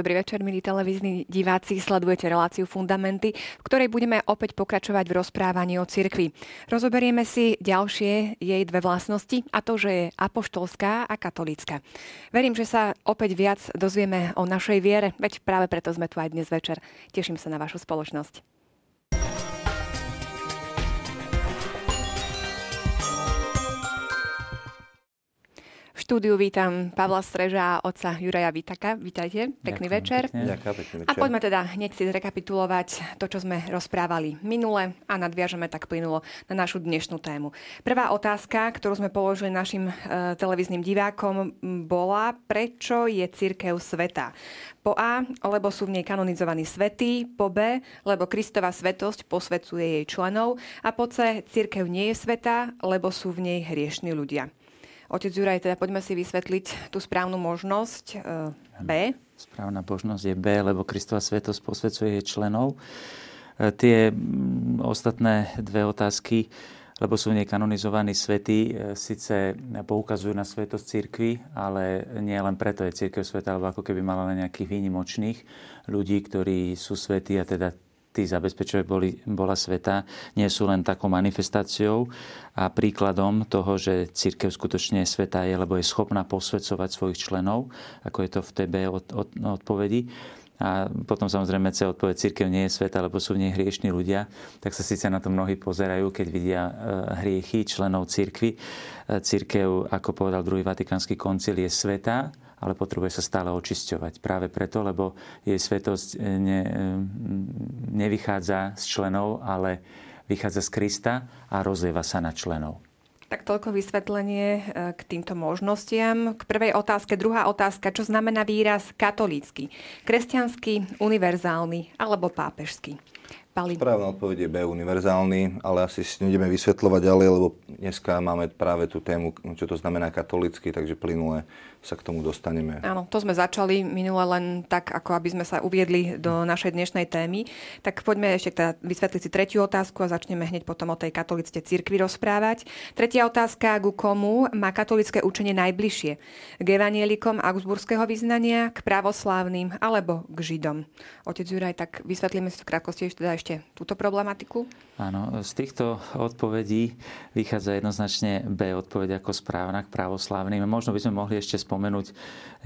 Dobrý večer, milí televízni diváci. Sledujete reláciu Fundamenty, v ktorej budeme opäť pokračovať v rozprávaní o cirkvi. Rozoberieme si ďalšie jej dve vlastnosti, a to, že je apoštolská a katolická. Verím, že sa opäť viac dozvieme o našej viere, veď práve preto sme tu aj dnes večer. Teším sa na vašu spoločnosť. Štúdiu vítam Pavla Streža a otca Juraja Vitaka. Vítajte, pekný Ďakujem, večer. Ďakujem, pekný večer. A poďme teda hneď si zrekapitulovať to, čo sme rozprávali minule a nadviažeme tak plynulo na našu dnešnú tému. Prvá otázka, ktorú sme položili našim e, televíznym divákom, bola, prečo je církev sveta. Po A, lebo sú v nej kanonizovaní svetí, po B, lebo Kristova svetosť posvedcuje jej členov a po C, církev nie je sveta, lebo sú v nej hriešni ľudia. Otec Juraj, teda poďme si vysvetliť tú správnu možnosť e, B. Správna možnosť je B, lebo Kristova svetosť posvedcuje jej členov. E, tie ostatné dve otázky, lebo sú v nej kanonizovaní svety, e, síce poukazujú na svetosť církvy, ale nie len preto je církev sveta, alebo ako keby mala len nejakých výnimočných ľudí, ktorí sú svetí a teda tí zabezpečuje boli, bola sveta, nie sú len takou manifestáciou a príkladom toho, že církev skutočne sveta je, lebo je schopná posvedcovať svojich členov, ako je to v TB od, od, odpovedi. A potom samozrejme C odpoveď, církev nie je sveta, lebo sú v nej hriešni ľudia, tak sa síce na to mnohí pozerajú, keď vidia e, hriechy členov církvy. E, církev, ako povedal druhý Vatikánsky koncil, je sveta, ale potrebuje sa stále očisťovať. Práve preto, lebo jej svetosť eh, ne, eh, nevychádza z členov, ale vychádza z Krista a rozlieva sa na členov. Tak toľko vysvetlenie eh, k týmto možnostiam. K prvej otázke. Druhá otázka. Čo znamená výraz katolícky? Kresťanský, univerzálny alebo pápežský? Pali. Správna odpoveď je B, univerzálny, ale asi si nejdeme vysvetľovať ďalej, lebo dneska máme práve tú tému, čo to znamená katolicky, takže plynule sa k tomu dostaneme. Áno, to sme začali minule len tak, ako aby sme sa uviedli do našej dnešnej témy. Tak poďme ešte teda vysvetliť si tretiu otázku a začneme hneď potom o tej katolíckej cirkvi rozprávať. Tretia otázka, ku komu má katolické učenie najbližšie? K evanielikom augsburského vyznania, k pravoslávnym alebo k Židom? Otec Juraj, tak vysvetlíme si v krátkosti ešte, teda ešte túto problematiku. Áno, z týchto odpovedí vychádza jednoznačne B odpoveď ako správna k pravoslávnym. Možno by sme mohli ešte spomenúť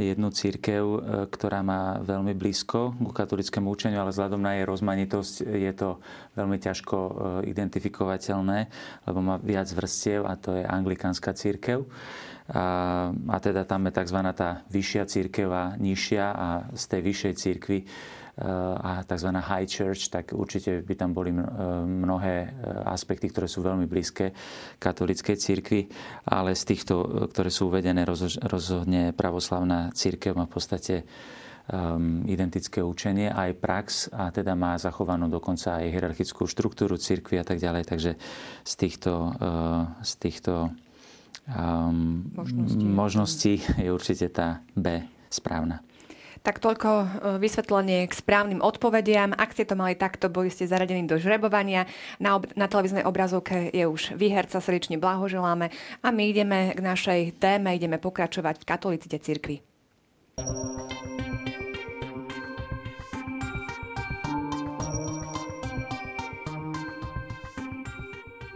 jednu církev, e, ktorá má veľmi blízko ku katolickému učeniu, ale vzhľadom na jej rozmanitosť je to veľmi ťažko e, identifikovateľné, lebo má viac vrstiev a to je anglikánska církev. A, a teda tam je tzv. tá vyššia církev a nižšia a z tej vyššej církvy a tzv. high church, tak určite by tam boli mnohé e, aspekty, ktoré sú veľmi blízke katolíckej cirkvi, ale z týchto, e, ktoré sú uvedené, rozhodne pravoslavná církev má v podstate um, identické učenie, aj prax a teda má zachovanú dokonca aj hierarchickú štruktúru cirkvi a tak ďalej. Takže z týchto, uh, z týchto um, možností. možností je určite tá B správna. Tak toľko e, vysvetlenie k správnym odpovediam. Ak ste to mali takto, boli ste zaradení do žrebovania. Na, ob- na televíznej obrazovke je už výherca, srdečne blahoželáme. A my ideme k našej téme, ideme pokračovať v katolicite cirkvi.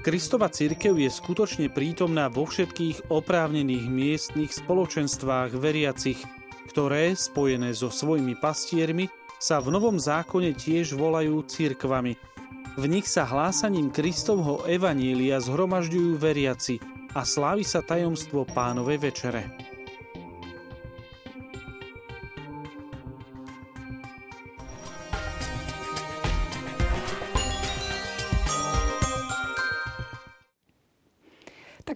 Kristova církev je skutočne prítomná vo všetkých oprávnených miestnych spoločenstvách veriacich – ktoré, spojené so svojimi pastiermi, sa v Novom zákone tiež volajú cirkvami. V nich sa hlásaním Kristovho evanília zhromažďujú veriaci a slávi sa tajomstvo pánovej večere.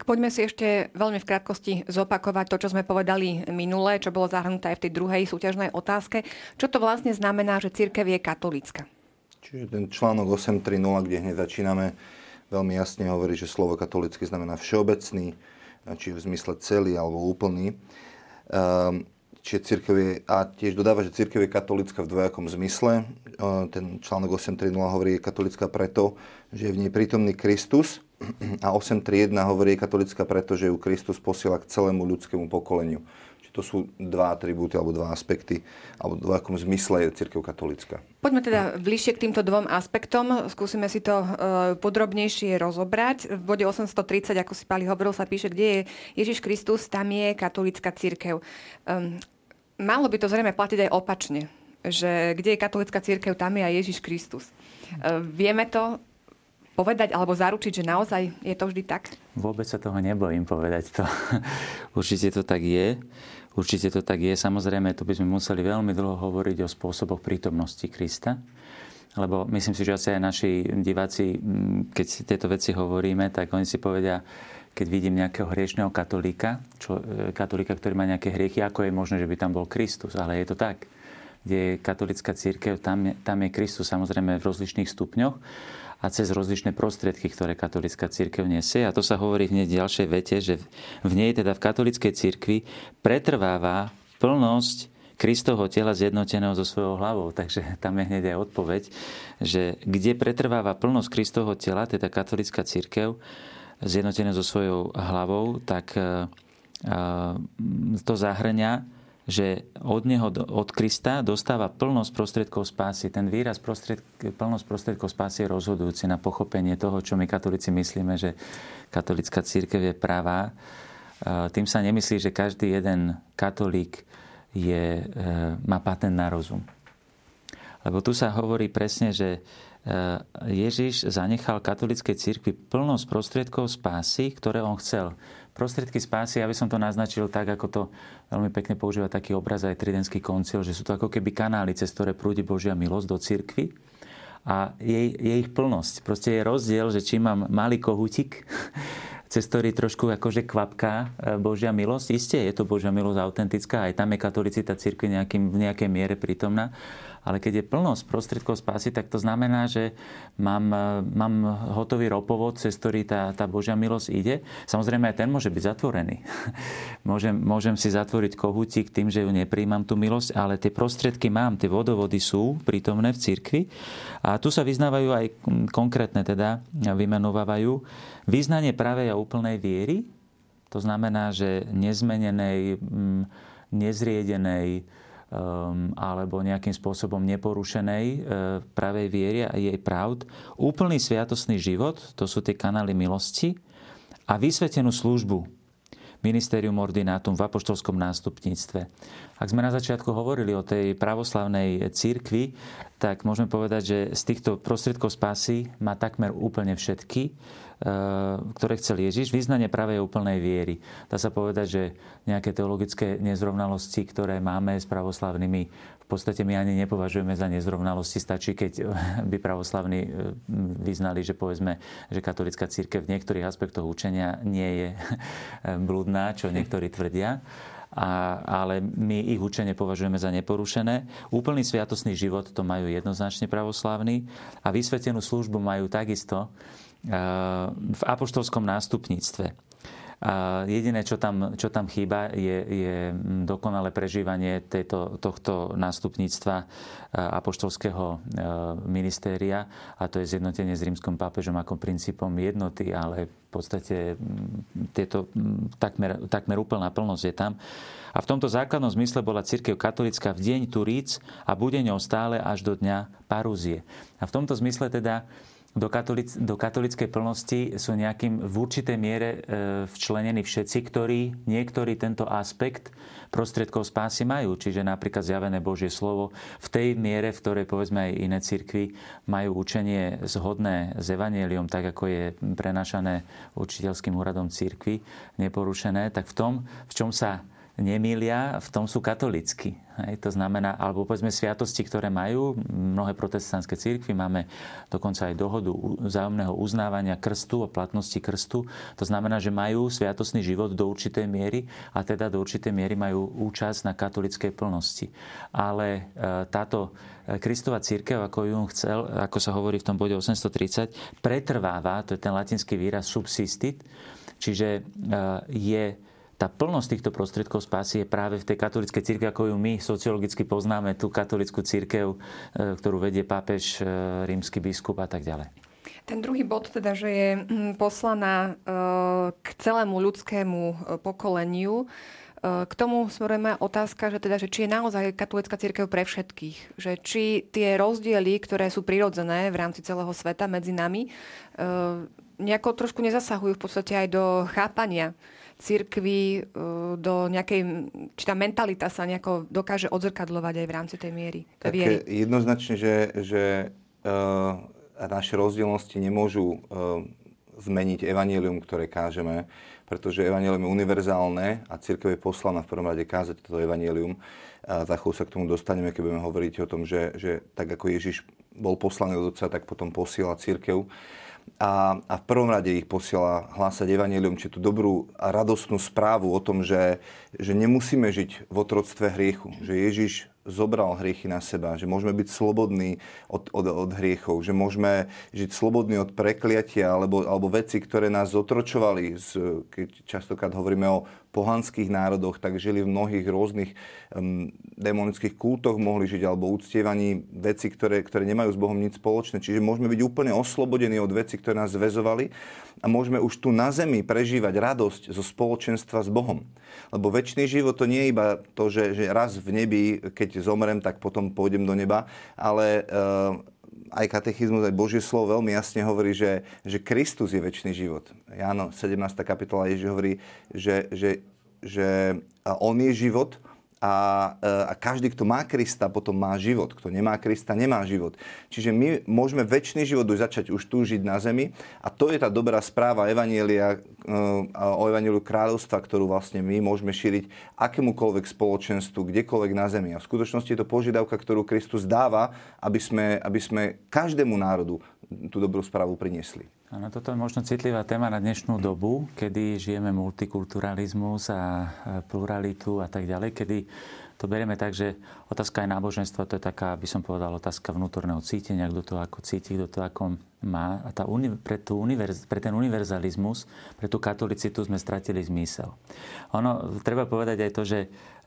Tak poďme si ešte veľmi v krátkosti zopakovať to, čo sme povedali minule, čo bolo zahrnuté aj v tej druhej súťažnej otázke. Čo to vlastne znamená, že církev je katolícka? Čiže ten článok 8.3.0, kde hneď začíname, veľmi jasne hovorí, že slovo katolický znamená všeobecný, či v zmysle celý alebo úplný. Um, čiže církev je, a tiež dodáva, že církev je katolická v dvojakom zmysle. Ehm, ten článok 8.3.0 hovorí, je katolická preto, že je v nej prítomný Kristus, a 8.3.1 hovorí katolická preto, že ju Kristus posiela k celému ľudskému pokoleniu. Čiže to sú dva atribúty alebo dva aspekty, alebo v akom zmysle je církev katolická. Poďme teda bližšie k týmto dvom aspektom. Skúsime si to uh, podrobnejšie rozobrať. V bode 830, ako si Pali hovoril, sa píše, kde je Ježiš Kristus, tam je katolická církev. Um, malo by to zrejme platiť aj opačne, že kde je katolická církev, tam je aj Ježiš Kristus. Uh, vieme to povedať alebo zaručiť, že naozaj je to vždy tak? Vôbec sa toho nebojím povedať to. Určite to tak je. Určite to tak je. Samozrejme, tu by sme museli veľmi dlho hovoriť o spôsoboch prítomnosti Krista. Lebo myslím si, že asi aj naši diváci, keď tieto veci hovoríme, tak oni si povedia, keď vidím nejakého hriešného katolíka, čo, e, katolíka, ktorý má nejaké hriechy, ako je možné, že by tam bol Kristus. Ale je to tak. Kde je katolická církev, tam je, tam je Kristus samozrejme v rozličných stupňoch a cez rozličné prostriedky, ktoré katolická církev nesie. A to sa hovorí v nej ďalšej vete, že v nej, teda v katolickej církvi, pretrváva plnosť Kristovho tela zjednoteného so svojou hlavou. Takže tam je hneď aj odpoveď, že kde pretrváva plnosť Kristovho tela, teda katolická církev, zjednotené so svojou hlavou, tak eh, eh, to zahrňa že od neho, od Krista dostáva plnosť prostriedkov spásy. Ten výraz prostried, plnosť prostriedkov spásy je rozhodujúci na pochopenie toho, čo my katolíci myslíme, že katolická církev je pravá. Tým sa nemyslí, že každý jeden katolík je, e, má patent na rozum. Lebo tu sa hovorí presne, že e, Ježiš zanechal katolíckej církvi plnosť prostriedkov spásy, ktoré on chcel prostriedky spásy, ja by som to naznačil tak, ako to veľmi pekne používa taký obraz aj Tridentský koncil, že sú to ako keby kanály, cez ktoré prúdi Božia milosť do cirkvy a je, je ich plnosť. Proste je rozdiel, že či mám malý kohutik, cez ktorý trošku akože kvapká e, Božia milosť. Isté je to Božia milosť autentická, aj tam je katolicita církvy nejakým, v nejakej miere prítomná ale keď je plnosť prostriedkov spásy, tak to znamená, že mám, mám hotový ropovod, cez ktorý tá, tá Božia milosť ide. Samozrejme aj ten môže byť zatvorený. môžem, môžem si zatvoriť kohútik tým, že ju nepríjmam tú milosť, ale tie prostriedky mám, tie vodovody sú prítomné v cirkvi. A tu sa vyznávajú aj konkrétne, teda vymenovávajú význanie pravej a úplnej viery, to znamená, že nezmenenej, nezriedenej, um, alebo nejakým spôsobom neporušenej uh, pravej viery a jej pravd, úplný sviatosný život, to sú tie kanály milosti, a vysvetenú službu, ministerium ordinatum v apoštolskom nástupníctve. Ak sme na začiatku hovorili o tej pravoslavnej církvi, tak môžeme povedať, že z týchto prostriedkov spásy má takmer úplne všetky Eh, ktoré chcel Ježiš, vyznanie pravej úplnej viery. Dá sa povedať, že nejaké teologické nezrovnalosti, ktoré máme s pravoslavnými, v podstate my ani nepovažujeme za nezrovnalosti. Stačí, keď by pravoslavní eh, vyznali, že povedzme, že katolická církev v niektorých aspektoch učenia nie je blúdna, čo niektorí tvrdia. A, ale my ich učenie považujeme za neporušené. Úplný sviatosný život to majú jednoznačne pravoslávni a vysvetenú službu majú takisto v apoštolskom nástupníctve. Jediné, čo tam, čo tam chýba, je, je dokonalé prežívanie tejto, tohto nástupníctva apoštolského e, ministéria a to je zjednotenie s rímskym pápežom ako princípom jednoty, ale v podstate tieto, takmer, takmer úplná plnosť je tam. A v tomto základnom zmysle bola církev katolická v deň Turíc a bude ňou stále až do dňa Parúzie. A v tomto zmysle teda do, katolic, do katolickej plnosti sú nejakým v určitej miere e, včlenení všetci, ktorí niektorý tento aspekt prostriedkov spásy majú. Čiže napríklad zjavené Božie slovo v tej miere, v ktorej povedzme aj iné cirkvy majú učenie zhodné s evaneliom, tak ako je prenašané učiteľským úradom cirkvy, neporušené, tak v tom, v čom sa nemýlia, v tom sú katolícky. Hej, to znamená, alebo povedzme sviatosti, ktoré majú mnohé protestantské církvy, máme dokonca aj dohodu vzájomného uznávania krstu a platnosti krstu. To znamená, že majú sviatostný život do určitej miery a teda do určitej miery majú účasť na katolickej plnosti. Ale e, táto e, Kristova církev, ako ju chcel, ako sa hovorí v tom bode 830, pretrváva, to je ten latinský výraz subsistit, čiže e, je tá plnosť týchto prostriedkov spásy je práve v tej katolíckej cirkvi, ako ju my sociologicky poznáme, tú katolickú církev, e, ktorú vedie pápež, e, rímsky biskup a tak ďalej. Ten druhý bod teda, že je mm, poslaná e, k celému ľudskému pokoleniu, K tomu smerujeme otázka, že, teda, že či je naozaj katolická církev pre všetkých. Že či tie rozdiely, ktoré sú prirodzené v rámci celého sveta medzi nami, nejako trošku nezasahujú v podstate aj do chápania církvy, do nejakej, či tá mentalita sa nejako dokáže odzrkadlovať aj v rámci tej miery. Tak viery. jednoznačne, že, že uh, naše rozdielnosti nemôžu uh, zmeniť evanílium, ktoré kážeme, pretože evanílium je univerzálne a církev je poslaná v prvom rade kázať toto evanílium. A za chvíľu sa k tomu dostaneme, keď budeme hovoriť o tom, že, že tak ako Ježiš bol poslaný od Otca, tak potom posiela církev a, a v prvom rade ich posiela hlásať evanelium, či tú dobrú a radostnú správu o tom, že, že nemusíme žiť v otroctve hriechu, že Ježiš zobral hriechy na seba, že môžeme byť slobodní od, od, od hriechov, že môžeme žiť slobodní od prekliatia alebo, alebo veci, ktoré nás zotročovali. Z, keď častokrát hovoríme o pohanských národoch, tak žili v mnohých rôznych um, demonických kultoch, mohli žiť alebo uctievaní veci, ktoré, ktoré nemajú s Bohom nič spoločné. Čiže môžeme byť úplne oslobodení od veci, ktoré nás zväzovali a môžeme už tu na zemi prežívať radosť zo spoločenstva s Bohom. Lebo väčší život to nie je iba to, že, že raz v nebi, keď zomrem, tak potom pôjdem do neba, ale uh, aj katechizmus, aj Božie slovo veľmi jasne hovorí, že, že Kristus je väčší život. Jáno, 17. kapitola Ježiš hovorí, že, že, že On je život a, e, a každý, kto má Krista, potom má život. Kto nemá Krista, nemá život. Čiže my môžeme väčší život už začať už tu žiť na zemi a to je tá dobrá správa Evanielia, e, o Evanieliu kráľovstva, ktorú vlastne my môžeme šíriť akémukoľvek spoločenstvu, kdekoľvek na zemi. A v skutočnosti je to požiadavka, ktorú Kristus dáva, aby sme, aby sme každému národu tú dobrú správu priniesli. Áno, toto je možno citlivá téma na dnešnú dobu, kedy žijeme multikulturalizmus a pluralitu a tak ďalej, kedy to berieme tak, že otázka aj náboženstva, to je taká, by som povedal, otázka vnútorného cítenia, kto to ako cíti, kto to ako má. A tá, pre, tú univerz, pre ten univerzalizmus, pre tú katolicitu sme stratili zmysel. Ono, treba povedať aj to, že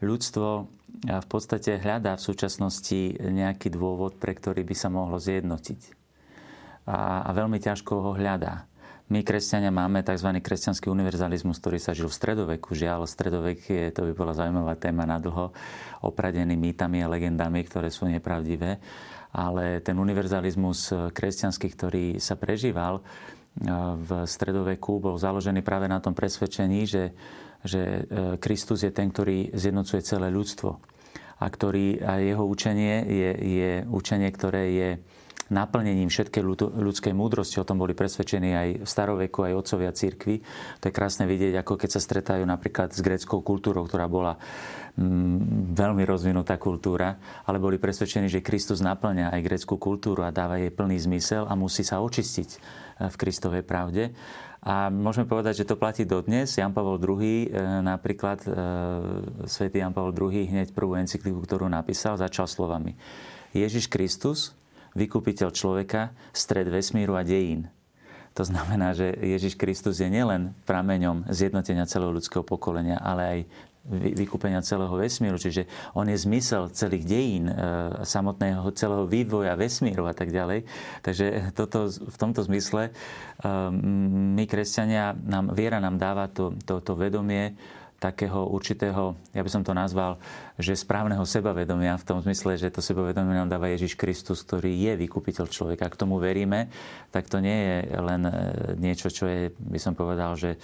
ľudstvo v podstate hľadá v súčasnosti nejaký dôvod, pre ktorý by sa mohlo zjednotiť a, a veľmi ťažko ho hľadá. My, kresťania, máme tzv. kresťanský univerzalizmus, ktorý sa žil v stredoveku. Žiaľ, stredovek je, to by bola zaujímavá téma na dlho, opradený mýtami a legendami, ktoré sú nepravdivé. Ale ten univerzalizmus kresťanský, ktorý sa prežíval e, v stredoveku, bol založený práve na tom presvedčení, že, že e, Kristus je ten, ktorý zjednocuje celé ľudstvo. A, ktorý, a jeho učenie je, je učenie, ktoré je naplnením všetkej ľudskej múdrosti. O tom boli presvedčení aj v staroveku, aj otcovia církvy. To je krásne vidieť, ako keď sa stretajú napríklad s greckou kultúrou, ktorá bola mm, veľmi rozvinutá kultúra, ale boli presvedčení, že Kristus naplňa aj greckú kultúru a dáva jej plný zmysel a musí sa očistiť e, v Kristovej pravde. A môžeme povedať, že to platí dodnes. Jan Pavel II, e, napríklad e, svätý Jan Pavel II hneď prvú encykliku, ktorú napísal, začal slovami Ježiš Kristus, vykupiteľ človeka, stred vesmíru a dejín. To znamená, že Ježiš Kristus je nielen prameňom zjednotenia celého ľudského pokolenia, ale aj vykúpenia celého vesmíru. Čiže on je zmysel celých dejín, e, samotného celého vývoja vesmíru a tak ďalej. Takže toto, v tomto zmysle e, my, kresťania, nám, viera nám dáva to, to, to vedomie, takého určitého, ja by som to nazval, že správneho sebavedomia, v tom zmysle, že to sebavedomie nám dáva Ježiš Kristus, ktorý je vykupiteľ človeka. Ak tomu veríme, tak to nie je len e, niečo, čo je, by som povedal, že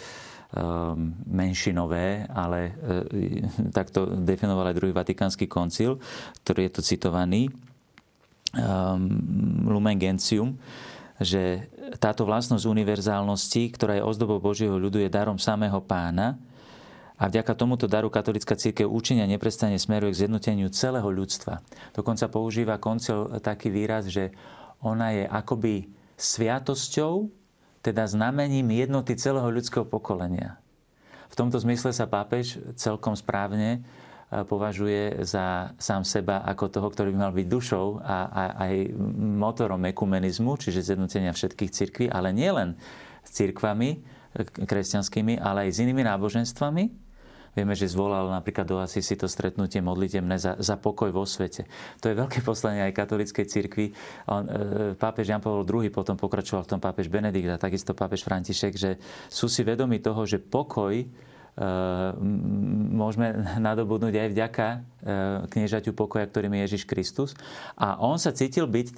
um, menšinové, ale e, takto definoval aj druhý Vatikánsky koncil, ktorý je tu citovaný, um, Lumen Gentium, že táto vlastnosť univerzálnosti, ktorá je ozdobou Božieho ľudu, je darom samého pána, a vďaka tomuto daru katolická církev účenia neprestane smeruje k zjednoteniu celého ľudstva. Dokonca používa koncil taký výraz, že ona je akoby sviatosťou, teda znamením jednoty celého ľudského pokolenia. V tomto zmysle sa pápež celkom správne e, považuje za sám seba ako toho, ktorý by mal byť dušou a, a aj motorom ekumenizmu, čiže zjednotenia všetkých cirkví, ale nielen s cirkvami e, kresťanskými, ale aj s inými náboženstvami, Vieme, že zvolal napríklad do Asisi to stretnutie modlitemné za, za pokoj vo svete. To je veľké poslanie aj katolíckej cirkvi. E, pápež Jan Pavel II potom pokračoval v tom pápež Benedikt a takisto pápež František, že sú si vedomi toho, že pokoj môžeme nadobudnúť aj vďaka e, kniežaťu pokoja, ktorým je Ježiš Kristus. A on sa cítil byť e,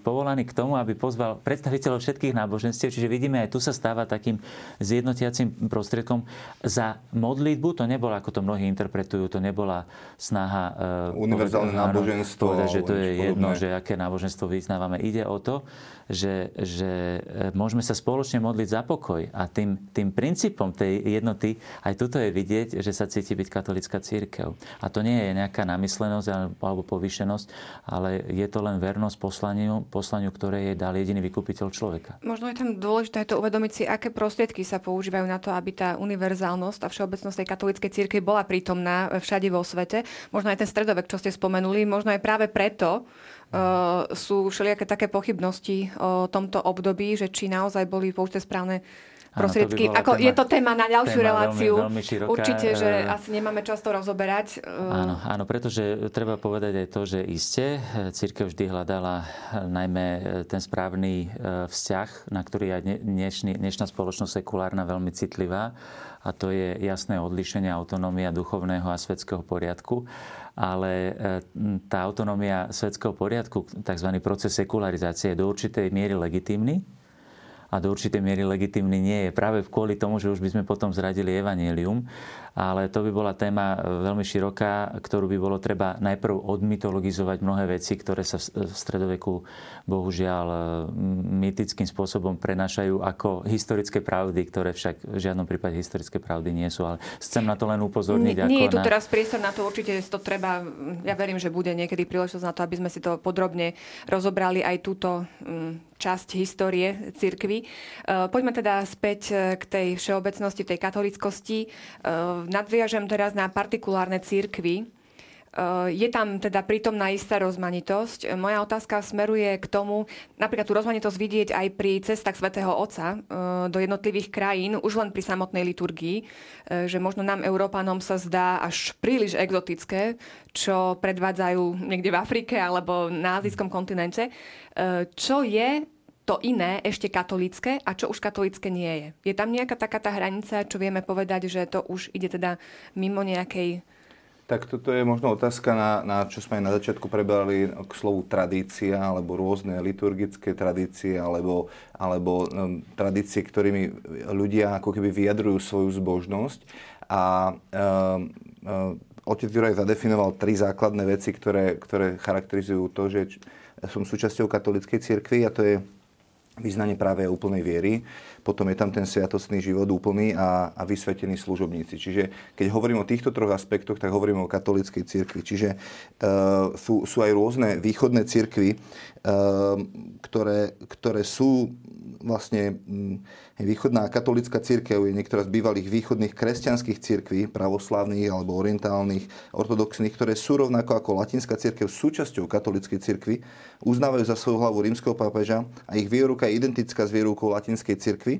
povolaný k tomu, aby pozval predstaviteľov všetkých náboženstiev. Čiže vidíme, aj tu sa stáva takým zjednotiacím prostriedkom za modlitbu. To nebola, ako to mnohí interpretujú, to nebola snaha univerzálne náboženstvo. Povedať, že to je jedno, že aké náboženstvo vyznávame. Ide o to, že, že môžeme sa spoločne modliť za pokoj. A tým, tým princípom tej jednoty aj tuto je vidieť, že sa cíti byť katolická církev. A to nie je nejaká namyslenosť alebo povýšenosť, ale je to len vernosť poslaniu, poslaniu ktoré je dal jediný vykupiteľ človeka. Možno je tam dôležité to uvedomiť si, aké prostriedky sa používajú na to, aby tá univerzálnosť a všeobecnosť tej katolíckej církvy bola prítomná všade vo svete. Možno aj ten stredovek, čo ste spomenuli, možno aj práve preto, Uh, sú všelijaké také pochybnosti o tomto období, že či naozaj boli použité správne prostriedky. Áno, Ako, téma, je to téma na ďalšiu téma reláciu. Veľmi, veľmi široká. Určite, že e, asi nemáme často rozoberať. E, áno, áno, pretože treba povedať aj to, že iste e, církev vždy hľadala najmä ten správny vzťah, na ktorý aj dnešný, dnešná spoločnosť sekulárna veľmi citlivá a to je jasné odlišenie autonómia duchovného a svetského poriadku. Ale tá autonómia svetského poriadku, tzv. proces sekularizácie, je do určitej miery legitímny, a do určitej miery legitimný nie je. Práve kvôli tomu, že už by sme potom zradili evanílium ale to by bola téma e, veľmi široká, ktorú by bolo treba najprv odmytologizovať mnohé veci, ktoré sa v stredoveku bohužiaľ e, mytickým spôsobom prenášajú ako historické pravdy, ktoré však v žiadnom prípade historické pravdy nie sú. Ale chcem na to len upozorniť. Nie, nie je tu na... teraz priestor na to, určite to treba, ja verím, že bude niekedy príležitosť na to, aby sme si to podrobne rozobrali aj túto časť histórie cirkvy. E, poďme teda späť k tej všeobecnosti, tej katolickosti nadviažem teraz na partikulárne církvy. Eh, je tam teda prítomná istá rozmanitosť. Moja otázka smeruje k tomu, napríklad tú rozmanitosť vidieť aj pri cestách svätého Otca eh, do jednotlivých krajín, už len pri samotnej liturgii, eh, že možno nám, Európanom, sa zdá až príliš exotické, čo predvádzajú niekde v Afrike alebo na azijskom kontinente. Čo je to iné ešte katolické a čo už katolické nie je. Je tam nejaká taká tá hranica, čo vieme povedať, že to už ide teda mimo nejakej... Tak toto je možno otázka, na, na čo sme aj na začiatku prebrali k slovu tradícia, alebo rôzne liturgické tradície, alebo, alebo um, tradície, ktorými ľudia ako keby vyjadrujú svoju zbožnosť. A um, um, otec Juraj zadefinoval tri základné veci, ktoré, ktoré charakterizujú to, že som súčasťou katolíckej cirkvi a to je vyznanie práve úplnej viery. Potom je tam ten sviatostný život úplný a, a vysvetení služobníci. Čiže keď hovorím o týchto troch aspektoch, tak hovorím o katolíckej cirkvi. Čiže uh, sú, sú aj rôzne východné cirkvy, uh, ktoré, ktoré sú vlastne um, Východná katolická církev je niektorá z bývalých východných kresťanských církví, pravoslávnych alebo orientálnych, ortodoxných, ktoré sú rovnako ako latinská církev súčasťou katolíckej církvy, uznávajú za svoju hlavu rímskeho pápeža a ich vieruka je identická s vierukou latinskej církvy.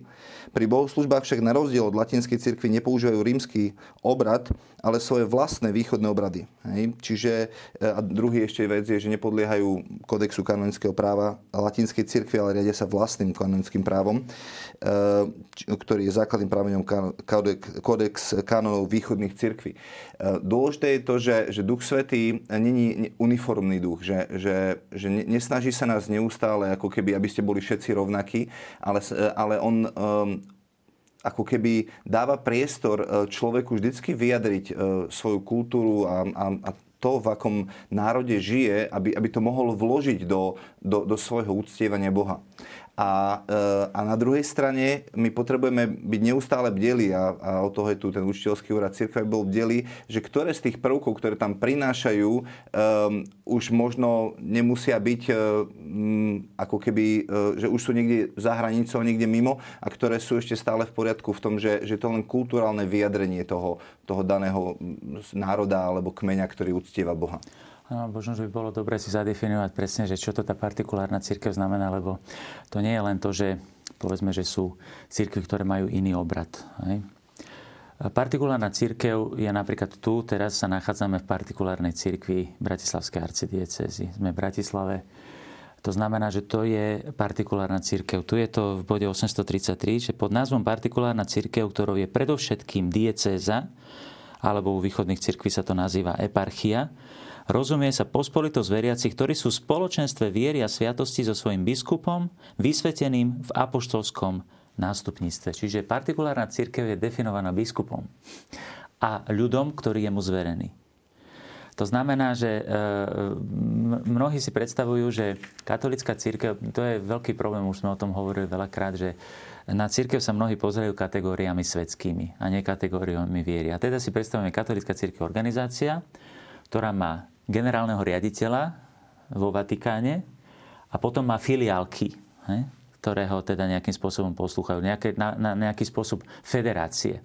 Pri bohoslúžbách však na rozdiel od latinskej církvy nepoužívajú rímsky obrad, ale svoje vlastné východné obrady. Hej? Čiže e, a druhý ešte vec je, že nepodliehajú kodexu kanonického práva latinskej cirkvi, ale riadia sa vlastným kanonickým právom. E, ktorý je základným prameňom kodex kanonov východných cirkví. E, dôležité je to, že, že Duch Svetý není uniformný duch, že, že, že nesnaží sa nás neustále, ako keby, aby ste boli všetci rovnakí, ale, ale on um, ako keby dáva priestor e, človeku vždycky vyjadriť svoju kultúru a, a, a to, v akom národe žije, aby, aby to mohol vložiť do, do, do svojho uctievania Boha. A, e, a na druhej strane my potrebujeme byť neustále bdeli a, a o toho je tu ten učiteľský úrad cirkve bol bdeli, že ktoré z tých prvkov, ktoré tam prinášajú, um, už možno nemusia byť um, ako keby, uh, že už sú niekde za hranicou, niekde mimo a ktoré sú ešte stále v poriadku v tom, že, že to len kulturálne vyjadrenie toho, toho daného národa alebo kmeňa, ktorý uctieva Boha. No, možno, že by bolo dobre si zadefinovať presne, že čo to tá partikulárna církev znamená, lebo to nie je len to, že povedzme, že sú církvy, ktoré majú iný obrad. Hej? Partikulárna církev je napríklad tu, teraz sa nachádzame v partikulárnej církvi Bratislavskej arcidiecezy. Sme v Bratislave. To znamená, že to je partikulárna církev. Tu je to v bode 833, že pod názvom partikulárna církev, ktorou je predovšetkým diecéza, alebo u východných cirkví sa to nazýva eparchia, rozumie sa pospolitosť veriacich, ktorí sú v spoločenstve viery a sviatosti so svojím biskupom, vysveteným v apoštolskom nástupníctve. Čiže partikulárna církev je definovaná biskupom a ľudom, ktorý je mu zverený. To znamená, že e, mnohí si predstavujú, že katolická církev, to je veľký problém, už sme o tom hovorili veľakrát, že na církev sa mnohí pozerajú kategóriami svetskými a nie kategóriami viery. A teda si predstavujeme katolická církev organizácia, ktorá má generálneho riaditeľa vo Vatikáne a potom má filiálky, he, teda nejakým spôsobom poslúchajú, nejaké, na, na nejaký spôsob federácie.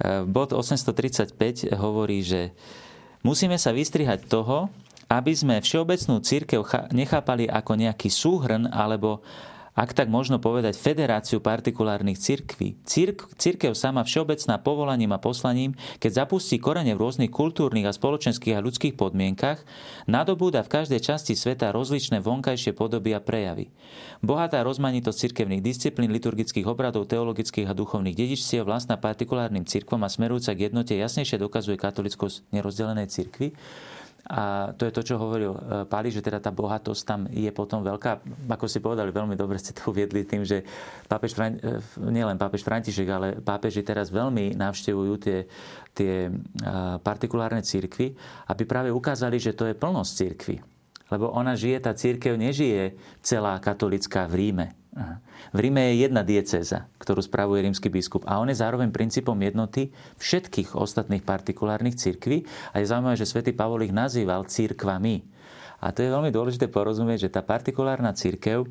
E, bod 835 hovorí, že Musíme sa vystrihať toho, aby sme všeobecnú církev nechápali ako nejaký súhrn alebo ak tak možno povedať, federáciu partikulárnych cirkví. Cirk, církev sama všeobecná povolaním a poslaním, keď zapustí korene v rôznych kultúrnych a spoločenských a ľudských podmienkach, nadobúda v každej časti sveta rozličné vonkajšie podoby a prejavy. Bohatá rozmanitosť cirkevných disciplín, liturgických obradov, teologických a duchovných dedičstiev vlastná partikulárnym cirkvom a smerujúca k jednote jasnejšie dokazuje katolickosť nerozdelenej cirkvi. A to je to, čo hovoril e, Pali, že teda tá bohatosť tam je potom veľká. Ako si povedali, veľmi dobre ste to uviedli tým, že pápež, e, nielen pápež František, ale pápeži teraz veľmi navštevujú tie, tie e, partikulárne církvy, aby práve ukázali, že to je plnosť církvy. Lebo ona žije, tá církev nežije celá katolická v Ríme v Ríme je jedna diecéza, ktorú spravuje rímsky biskup a on je zároveň princípom jednoty všetkých ostatných partikulárnych cirkví a je zaujímavé, že svätý Pavol ich nazýval církvami. A to je veľmi dôležité porozumieť, že tá partikulárna církev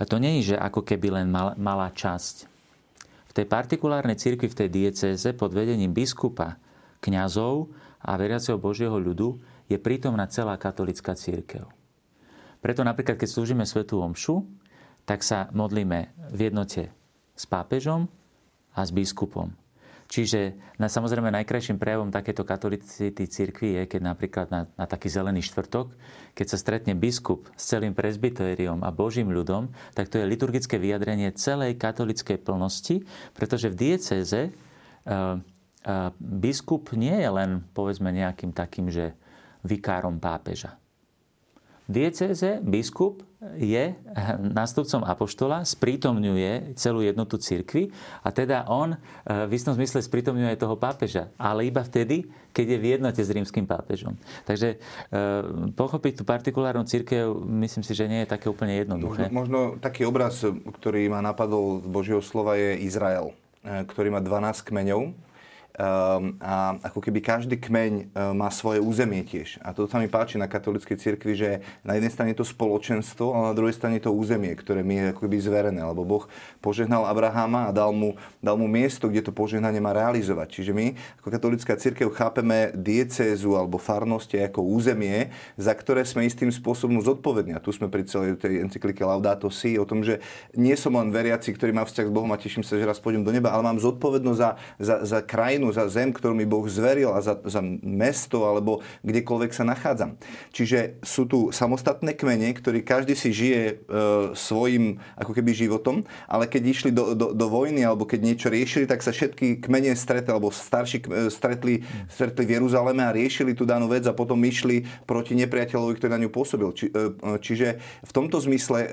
to nie je, že ako keby len mal, malá časť. V tej partikulárnej církvi, v tej diecéze pod vedením biskupa, kňazov a veriaceho Božieho ľudu je prítomná celá katolická církev. Preto napríklad, keď slúžime svetú omšu, tak sa modlíme v jednote s pápežom a s biskupom. Čiže na, samozrejme najkrajším prejavom takéto katolicity cirkvi je, keď napríklad na, na taký zelený štvrtok, keď sa stretne biskup s celým presbytériom a Božím ľudom, tak to je liturgické vyjadrenie celej katolickej plnosti, pretože v diecéze uh, uh, biskup nie je len, povedzme, nejakým takým, že vikárom pápeža. Diecéze biskup je nástupcom apoštola, sprítomňuje celú jednotu cirkvi a teda on e, v istom zmysle sprítomňuje toho pápeža, ale iba vtedy, keď je v jednote s rímským pápežom. Takže e, pochopiť tú partikulárnu církev, myslím si, že nie je také úplne jednoduché. Možno, možno taký obraz, ktorý ma napadol z Božieho slova, je Izrael, ktorý má 12 kmeňov a ako keby každý kmeň um, má svoje územie tiež. A to sa mi páči na katolíckej cirkvi, že na jednej strane je to spoločenstvo, ale na druhej strane je to územie, ktoré mi je ako keby zverené. Lebo Boh požehnal Abraháma a dal mu, dal mu miesto, kde to požehnanie má realizovať. Čiže my ako katolická cirkev chápeme diecézu alebo farnosti ako územie, za ktoré sme istým spôsobom zodpovední. A tu sme pri celej tej encyklike Laudato Si o tom, že nie som len veriaci, ktorý má vzťah s Bohom a teším sa, že raz pôjdem do neba, ale mám zodpovednosť za, za, za krajinu, za zem, ktorú mi Boh zveril a za, za mesto alebo kdekoľvek sa nachádzam. Čiže sú tu samostatné kmene, ktorí každý si žije e, svojim ako keby životom, ale keď išli do, do, do vojny alebo keď niečo riešili, tak sa všetky kmene stretli, alebo starší e, stretli, stretli v Jeruzaleme a riešili tú danú vec a potom išli proti nepriateľovi, ktorý na ňu pôsobil. Či, e, e čiže v tomto zmysle e,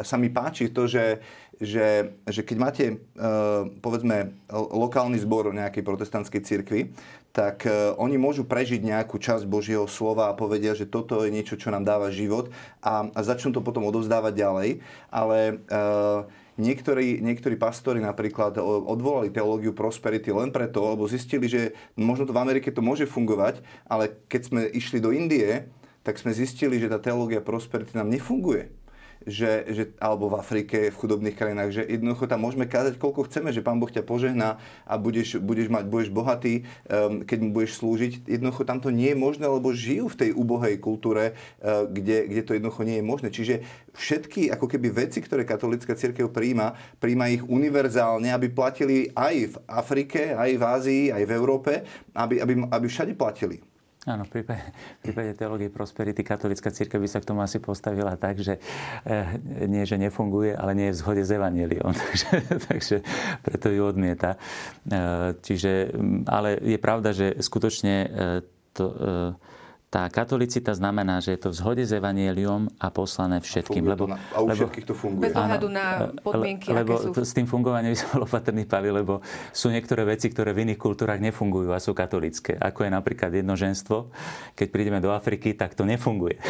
sa mi páči to, že že, že keď máte, uh, povedzme, lokálny zbor nejakej protestantskej cirkvi, tak uh, oni môžu prežiť nejakú časť Božieho slova a povedia, že toto je niečo, čo nám dáva život a, a začnú to potom odovzdávať ďalej. Ale uh, Niektorí, niektorí pastori napríklad odvolali teológiu prosperity len preto, lebo zistili, že možno to v Amerike to môže fungovať, ale keď sme išli do Indie, tak sme zistili, že tá teológia prosperity nám nefunguje že, že, alebo v Afrike, v chudobných krajinách, že jednoducho tam môžeme kázať, koľko chceme, že Pán Boh ťa požehná a budeš, budeš, mať, budeš bohatý, um, keď mu budeš slúžiť. Jednoducho tam to nie je možné, lebo žijú v tej ubohej kultúre, uh, kde, kde to jednoducho nie je možné. Čiže všetky ako keby veci, ktoré katolická církev príjma, príjma ich univerzálne, aby platili aj v Afrike, aj v Ázii, aj v Európe, aby, aby, aby všade platili. Áno, v prípade, v prípade teológie prosperity katolická církev by sa k tomu asi postavila tak, že e, nie, že nefunguje, ale nie je v zhode s evaneliom. takže, takže preto ju odmieta. E, čiže, ale je pravda, že skutočne e, to, e, tá katolicita znamená, že je to v zhode s evanieliom a poslané všetkým. A, lebo, na, a u lebo, všetkých to funguje. Bez ohľadu na podmienky, le, lebo aké sú. s tým fungovaním by som bol opatrný, Pavi, lebo sú niektoré veci, ktoré v iných kultúrach nefungujú a sú katolické. Ako je napríklad jednoženstvo. Keď prídeme do Afriky, tak to nefunguje.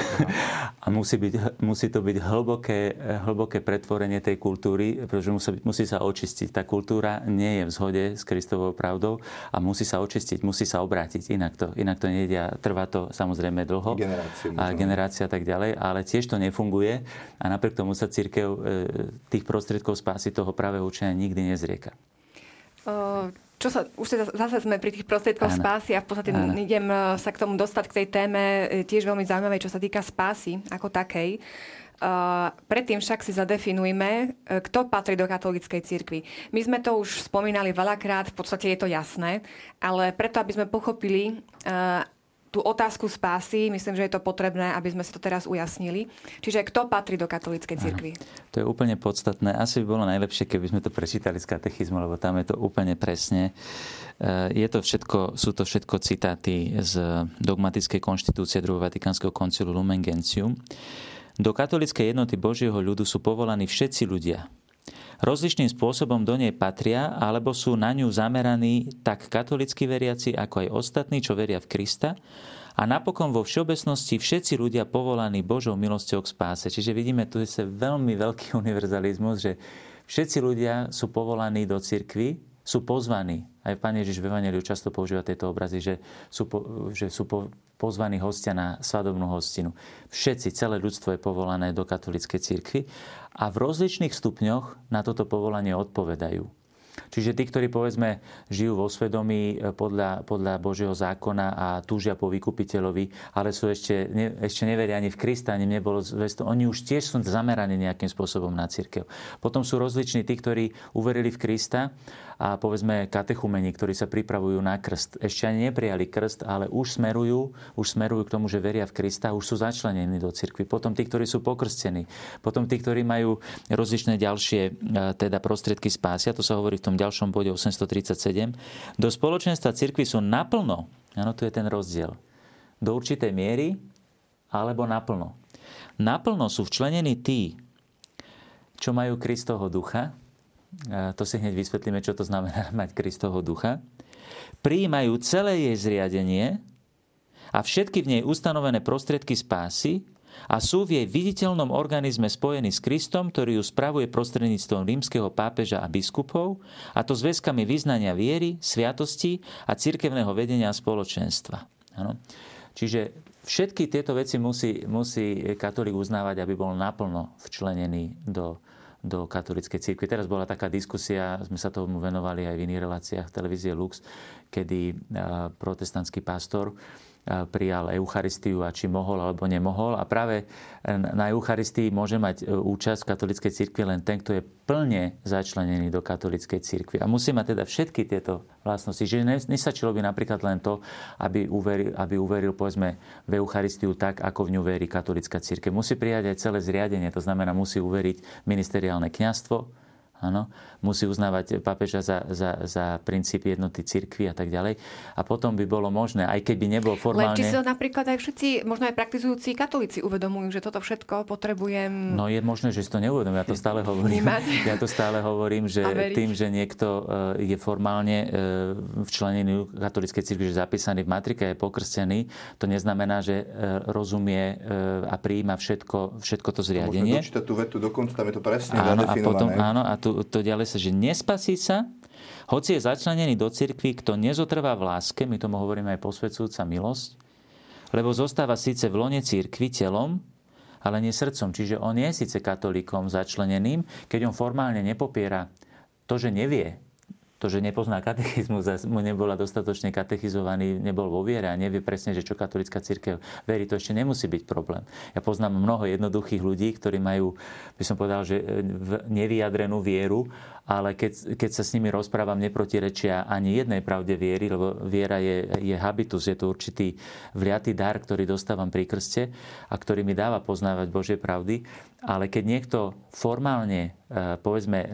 A musí, byť, musí to byť hlboké, hlboké pretvorenie tej kultúry, pretože musí, musí sa očistiť. Tá kultúra nie je v zhode s Kristovou pravdou a musí sa očistiť, musí sa obrátiť. Inak to, inak to nejde a trvá to samozrejme dlho. Generácie, a generácia a tak ďalej, ale tiež to nefunguje a napriek tomu sa církev e, tých prostriedkov spásy toho pravého učenia nikdy nezrieka. Čo sa, už sa, zase sme pri tých prostriedkoch Áno. spásy a v podstate Áno. idem e, sa k tomu dostať k tej téme e, tiež veľmi zaujímavej, čo sa týka spásy ako takej. Uh, predtým však si zadefinujme, kto patrí do katolíckej cirkvi. My sme to už spomínali veľakrát, v podstate je to jasné, ale preto, aby sme pochopili, uh, tú otázku spásy, myslím, že je to potrebné, aby sme si to teraz ujasnili. Čiže kto patrí do katolíckej cirkvi? To je úplne podstatné. Asi by bolo najlepšie, keby sme to prečítali z katechizmu, lebo tam je to úplne presne. Eh, je to všetko, sú to všetko citáty z dogmatickej konštitúcie druhého Vatikánskeho koncilu Lumen Gentium. Do katolíckej jednoty Božieho ľudu sú povolaní všetci ľudia, Rozličným spôsobom do nej patria alebo sú na ňu zameraní tak katolickí veriaci, ako aj ostatní, čo veria v Krista. A napokon vo všeobecnosti všetci ľudia povolaní Božou milosťou k spáse. Čiže vidíme tu je veľmi veľký univerzalizmus, že všetci ľudia sú povolaní do cirkvy, sú pozvaní. Aj Pán Ježiš v Evangeliu často používa tieto obrazy, že sú, po, že sú po, pozvaní hostia na svadobnú hostinu. Všetci, celé ľudstvo je povolané do katolíckej cirkvi a v rozličných stupňoch na toto povolanie odpovedajú. Čiže tí, ktorí povedzme žijú vo svedomí e, podľa, podľa Božieho zákona a túžia po vykupiteľovi, ale sú ešte, ne, ešte neveria ani v Krista, ani nebolo zvesto, oni už tiež sú zameraní nejakým spôsobom na církev. Potom sú rozliční tí, ktorí uverili v Krista a povedzme katechumeni, ktorí sa pripravujú na krst. Ešte ani neprijali krst, ale už smerujú, už smerujú k tomu, že veria v Krista, už sú začlenení do cirkvi. Potom tí, ktorí sú pokrstení. Potom tí, ktorí majú rozličné ďalšie e, teda prostriedky spásia, to sa hovorí v tom ďalšom bode 837. Do spoločenstva cirkvi sú naplno, áno, tu je ten rozdiel, do určitej miery alebo naplno. Naplno sú včlenení tí, čo majú Kristovho ducha, to si hneď vysvetlíme, čo to znamená mať Kristovho ducha, prijímajú celé jej zriadenie a všetky v nej ustanovené prostriedky spásy a sú v jej viditeľnom organizme spojení s Kristom, ktorý ju spravuje prostredníctvom rímskeho pápeža a biskupov, a to zväzkami vyznania viery, sviatosti a cirkevného vedenia spoločenstva. Ano. Čiže všetky tieto veci musí, musí katolík uznávať, aby bol naplno včlenený do, do katolíckej cirkvi. Teraz bola taká diskusia, sme sa tomu venovali aj v iných reláciách televízie Lux, kedy protestantský pastor prijal Eucharistiu a či mohol alebo nemohol. A práve na Eucharistii môže mať e, účasť v katolíckej cirkvi len ten, kto je plne začlenený do katolíckej cirkvi. A musí mať teda všetky tieto vlastnosti. Čiže nestačilo by napríklad len to, aby uveril, aby uveril povedzme, v Eucharistiu tak, ako v ňu verí katolická cirkev. Musí prijať aj celé zriadenie, to znamená, musí uveriť ministeriálne kňastvo, Áno, musí uznávať papeža za, za, za princípy jednoty cirkvi a tak ďalej. A potom by bolo možné, aj keby nebol formálne... Len či sa napríklad aj všetci, možno aj praktizujúci katolíci uvedomujú, že toto všetko potrebujem... No je možné, že si to neuvedomujú. Ja to stále hovorím. Ja to stále hovorím, že tým, že niekto eh, je formálne eh, včlenený katolíckej cirkvi, že zapísaný v matrike, je pokrstený, to neznamená, že eh, rozumie a prijíma všetko, všetko to zriadenie. Môžeme tú vetu dokonca, tam je to presne áno, a potom, áno, a to, to ďalej sa, že nespasí sa, hoci je začlenený do cirkvi, kto nezotrvá v láske, my tomu hovoríme aj posvedcujúca milosť, lebo zostáva síce v lone cirkvi telom, ale nie srdcom. Čiže on je síce katolíkom začleneným, keď on formálne nepopiera to, že nevie, to, že nepozná katechizmus, mu nebola dostatočne katechizovaný, nebol vo viere a nevie presne, že čo katolická církev verí, to ešte nemusí byť problém. Ja poznám mnoho jednoduchých ľudí, ktorí majú, by som povedal, že e, nevyjadrenú vieru ale keď, keď sa s nimi rozprávam, neprotirečia ani jednej pravde viery, lebo viera je, je habitus, je to určitý vliatý dar, ktorý dostávam pri krste a ktorý mi dáva poznávať Božie pravdy. Ale keď niekto formálne, e, povedzme, e,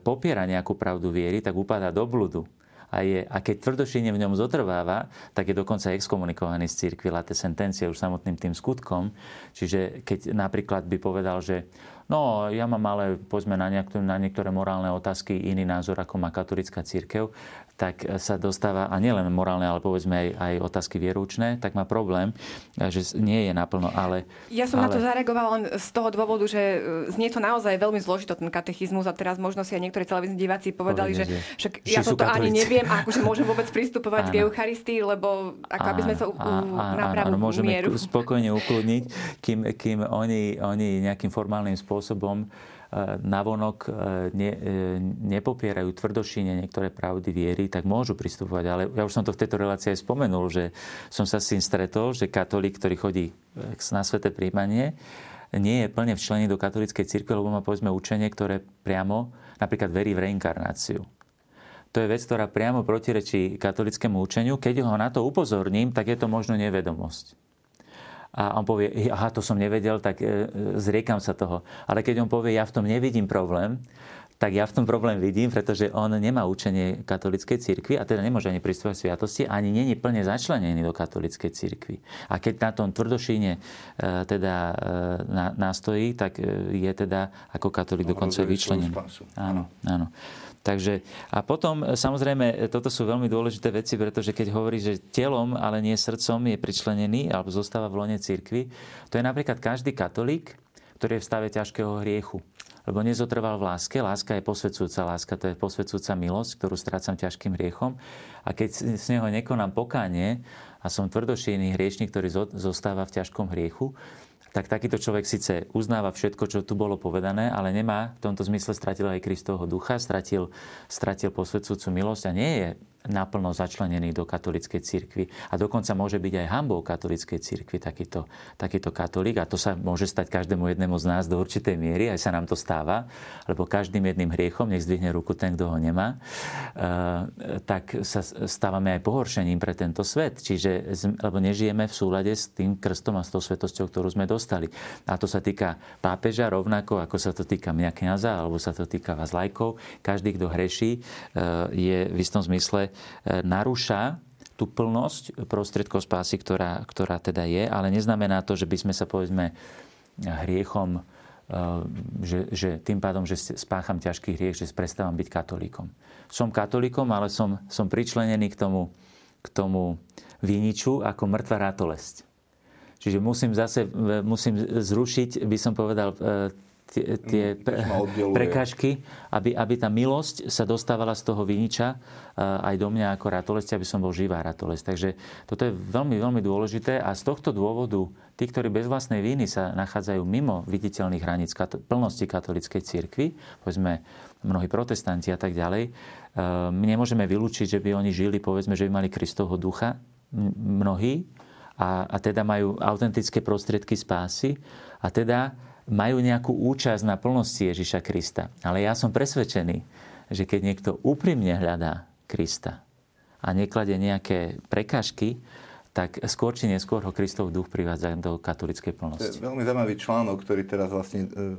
popiera nejakú pravdu viery, tak upadá do bludu a, je, a keď tvrdošine v ňom zotrváva, tak je dokonca exkomunikovaný z církvy late sentencia už samotným tým skutkom. Čiže keď napríklad by povedal, že No, ja mám ale, povedzme, na, nejak, na niektoré morálne otázky iný názor, ako má katolická církev, tak sa dostáva, a nielen morálne, ale povedzme aj, aj otázky vierúčne, tak má problém, že nie je naplno, ale... Ja som ale... na to zareagovala len z toho dôvodu, že e, znie to naozaj veľmi zložito, ten katechizmus, a teraz možno si aj niektorí televízni diváci povedali, Povedne, že však ja toto ani neviem, ako že môžem vôbec pristupovať k Eucharistii, lebo ako aby sme sa u, u, na pravú môžeme mieru. spokojne ukludniť, kým, kým oni, oni nejakým formálnym spôsobom E, navonok e, ne, e, nepopierajú tvrdošine niektoré pravdy viery, tak môžu pristupovať. Ale ja už som to v tejto relácii aj spomenul, že som sa s tým stretol, že katolík, ktorý chodí na sveté príjmanie, nie je plne včlený do katolíckej cirkvi, lebo má povedzme učenie, ktoré priamo napríklad verí v reinkarnáciu. To je vec, ktorá priamo protirečí katolickému učeniu. Keď ho na to upozorním, tak je to možno nevedomosť a on povie, aha, to som nevedel, tak e, zriekam sa toho. Ale keď on povie, ja v tom nevidím problém, tak ja v tom problém vidím, pretože on nemá učenie katolíckej cirkvi a teda nemôže ani pristúpať sviatosti, ani není plne začlenený do katolíckej cirkvi. A keď na tom tvrdošíne e, teda e, nastojí, tak je teda ako katolík dokonca vyčlenený. Áno, áno. Takže, a potom, e, samozrejme, e, toto sú veľmi dôležité veci, pretože keď hovorí, že telom, ale nie srdcom je pričlenený alebo zostáva v lone cirkvi, to je napríklad každý katolík, ktorý je v stave ťažkého hriechu. Lebo nezotrval v láske. Láska je posvedcujúca láska, to je posvedcujúca milosť, ktorú strácam ťažkým hriechom. A keď z neho nekonám pokánie a som tvrdošíjný hriešnik, ktorý zostáva v ťažkom hriechu, tak takýto človek síce uznáva všetko, čo tu bolo povedané, ale nemá v tomto zmysle stratil aj Kristovho ducha, stratil, stratil posvedcúcu milosť a nie je naplno začlenený do katolíckej cirkvi. A dokonca môže byť aj hambou katolíckej cirkvi takýto, takýto katolík. A to sa môže stať každému jednému z nás do určitej miery, aj sa nám to stáva, lebo každým jedným hriechom, nech zdvihne ruku ten, kto ho nemá, e, tak sa stávame aj pohoršením pre tento svet. Čiže, lebo nežijeme v súlade s tým krstom a s tou svetosťou, ktorú sme dostali. A to sa týka pápeža rovnako, ako sa to týka mňa kniaza, alebo sa to týka vás lajkov. Každý, kto hreší, e, je v istom zmysle narúša tú plnosť prostriedkov spásy, ktorá, ktorá teda je, ale neznamená to, že by sme sa povedzme hriechom, e, že, že tým pádom, že spácham ťažký hriech, že prestávam byť katolíkom. Som katolíkom, ale som, som pričlenený k tomu, k tomu viniču ako mŕtva rátolesť. Čiže musím zase musím zrušiť, by som povedal, e, tie, tie mm, prekážky, aby, aby tá milosť sa dostávala z toho viniča aj do mňa ako ratolesť, aby som bol živá ratolesť. Takže toto je veľmi, veľmi dôležité a z tohto dôvodu tí, ktorí bez vlastnej viny sa nachádzajú mimo viditeľných hraníc plnosti katolíckej cirkvi, povedzme mnohí protestanti a tak ďalej, my nemôžeme vylúčiť, že by oni žili, povedzme, že by mali Kristovho ducha, mnohí, a, a teda majú autentické prostriedky spásy a teda majú nejakú účasť na plnosti Ježiša Krista. Ale ja som presvedčený, že keď niekto úprimne hľadá Krista a nekladie nejaké prekažky, tak skôr či neskôr ho Kristov duch privádza do katolickej plnosti. To je veľmi zaujímavý článok, ktorý teraz vlastne uh,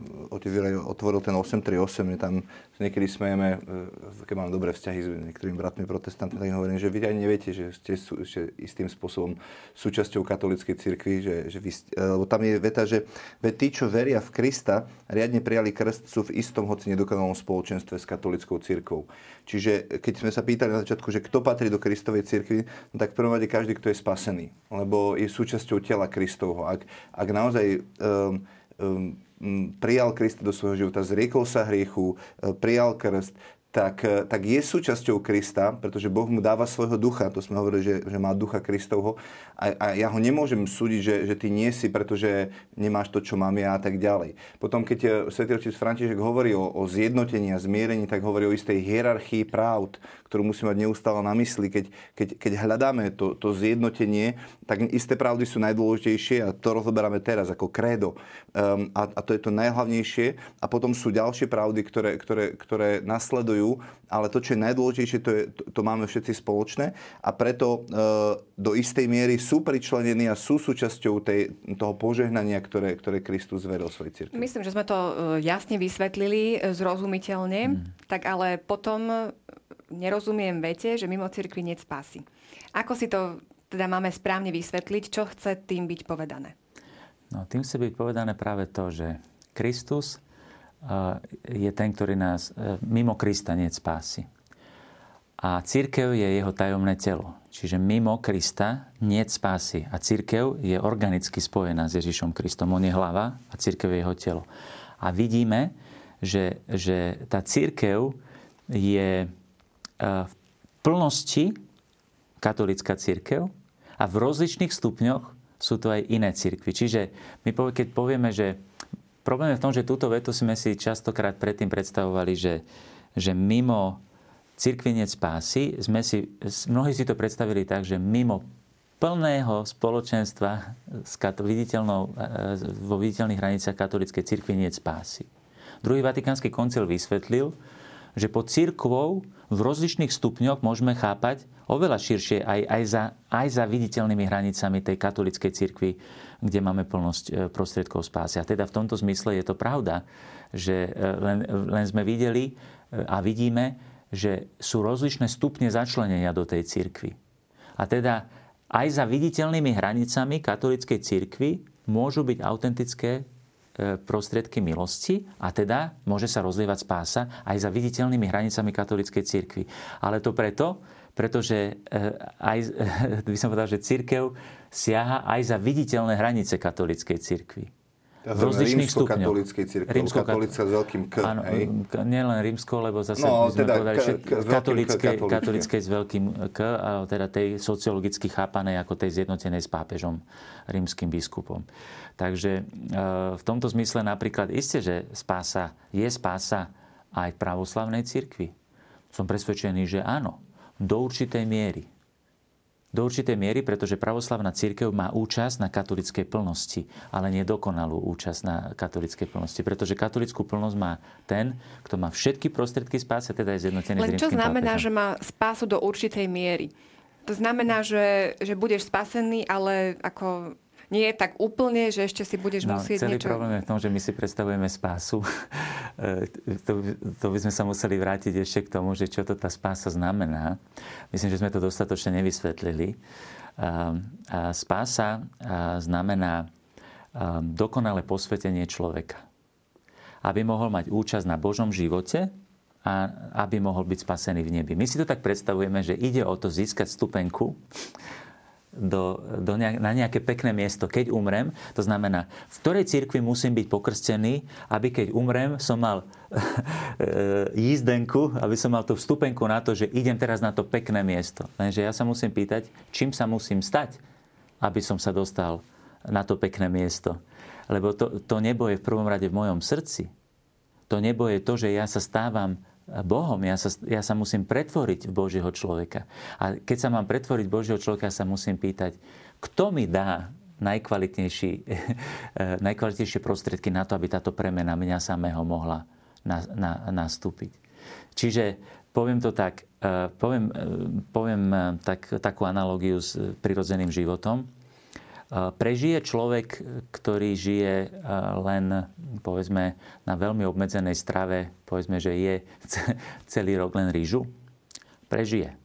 otvoril ten 838. My tam niekedy smejeme, uh, keď mám dobré vzťahy s niektorými bratmi protestantmi, tak hovorím, že vy ani neviete, že ste sú, že istým spôsobom súčasťou katolíckej cirkvi, že, že vy, lebo tam je veta, že ve tí, čo veria v Krista, riadne prijali krst, sú v istom, hoci nedokonalom spoločenstve s katolickou cirkvou. Čiže keď sme sa pýtali na začiatku, že kto patrí do Kristovej cirkvi, no tak v prvom rade každý, kto je spasený, lebo je súčasťou tela Kristovho. Ak, ak naozaj um, um, prijal Krista do svojho života, zriekol sa hriechu, prijal krst, tak, eh, tak je súčasťou Krista, pretože Boh mu dáva svojho ducha, to sme hovorili, že, že má ducha Kristovho a, a ja ho nemôžem súdiť, že, že ty nie si, pretože nemáš to, čo mám ja a tak ďalej. Potom, keď eh, svätý otec František hovorí o, o zjednotení a zmierení, tak hovorí o istej hierarchii práv, ktorú musíme mať neustále na mysli. Keď, keď, keď hľadáme to, to zjednotenie, tak isté pravdy sú najdôležitejšie a to rozoberáme teraz ako krédo. Um, a, a to je to najhlavnejšie. A potom sú ďalšie pravdy, ktoré, ktoré, ktoré nasledujú ale to, čo je najdôležitejšie, to, je, to, to máme všetci spoločné a preto e, do istej miery sú pričlenení a sú súčasťou tej, toho požehnania, ktoré, ktoré Kristus zveril svojej cirkvi. Myslím, že sme to e, jasne vysvetlili, e, zrozumiteľne, mm. tak ale potom nerozumiem vete, že mimo cirkvi nie spásy. Ako si to teda máme správne vysvetliť, čo chce tým byť povedané? No, tým chce byť povedané práve to, že Kristus je ten, ktorý nás e, mimo Krista nie spási. A církev je jeho tajomné telo. Čiže mimo Krista nie spásy. A církev je organicky spojená s Ježišom Kristom. On je hlava a církev je jeho telo. A vidíme, že, že tá církev je e, v plnosti katolická církev a v rozličných stupňoch sú to aj iné církvy. Čiže my keď povieme, že Problém je v tom, že túto vetu sme si častokrát predtým predstavovali, že, že mimo cirkvinec spásy, sme si, mnohí si to predstavili tak, že mimo plného spoločenstva s viditeľnou, e, vo viditeľných hraniciach katolíckej cirkvi nie spásy. Druhý vatikánsky koncil vysvetlil, že pod církvou v rozličných stupňoch môžeme chápať oveľa širšie aj, aj, za, aj za viditeľnými hranicami tej katolíckej cirkvi kde máme plnosť e, prostriedkov spásy. A teda v tomto zmysle je to pravda, že e, len, len sme videli e, a vidíme, že sú rozličné stupne začlenenia do tej cirkvi. A teda aj za viditeľnými hranicami katolíckej cirkvi môžu byť autentické prostriedky milosti a teda môže sa rozlievať spása aj za viditeľnými hranicami katolíckej cirkvi. Ale to preto, pretože aj, by som povedal, že církev siaha aj za viditeľné hranice katolíckej cirkvi. V rozličných stupňoch. Rímsko rímsko-katolícka s veľkým K. Áno, nielen rímsko, lebo zase no, sme teda povedali, že katolíckej, katolíckej s veľkým K, a teda tej sociologicky chápanej ako tej zjednotenej s pápežom, rímským biskupom. Takže e, v tomto zmysle napríklad isté, že spása, je spása aj v pravoslavnej cirkvi. Som presvedčený, že áno, do určitej miery do určitej miery, pretože pravoslavná církev má účasť na katolickej plnosti, ale nie dokonalú účasť na katolickej plnosti. Pretože katolickú plnosť má ten, kto má všetky prostriedky spásy, teda je zjednotený Len čo znamená, pápežom. že má spásu do určitej miery? To znamená, že, že budeš spasený, ale ako nie je tak úplne, že ešte si budeš no, musieť celý niečo... problém je v tom, že my si predstavujeme spásu. E, to, to by sme sa museli vrátiť ešte k tomu, že čo to tá spása znamená. Myslím, že sme to dostatočne nevysvetlili. A spása znamená dokonalé posvetenie človeka. Aby mohol mať účasť na Božom živote a aby mohol byť spasený v nebi. My si to tak predstavujeme, že ide o to získať stupenku do, do nejak, na nejaké pekné miesto, keď umrem. To znamená, v ktorej cirkvi musím byť pokrstený, aby keď umrem, som mal jízdenku, aby som mal tú vstupenku na to, že idem teraz na to pekné miesto. Lenže ja sa musím pýtať, čím sa musím stať, aby som sa dostal na to pekné miesto. Lebo to, to nebo je v prvom rade v mojom srdci. To nebo je to, že ja sa stávam Bohom. Ja sa, ja sa musím pretvoriť v Božieho človeka. A keď sa mám pretvoriť Božieho človeka, sa musím pýtať, kto mi dá najkvalitnejší, najkvalitnejšie prostriedky na to, aby táto premena mňa samého mohla na, na, nastúpiť. Čiže poviem to tak, e, poviem, e, poviem tak, takú analogiu s prirodzeným životom. Prežije človek, ktorý žije len, povedzme, na veľmi obmedzenej strave, povedzme, že je celý rok len rýžu? Prežije.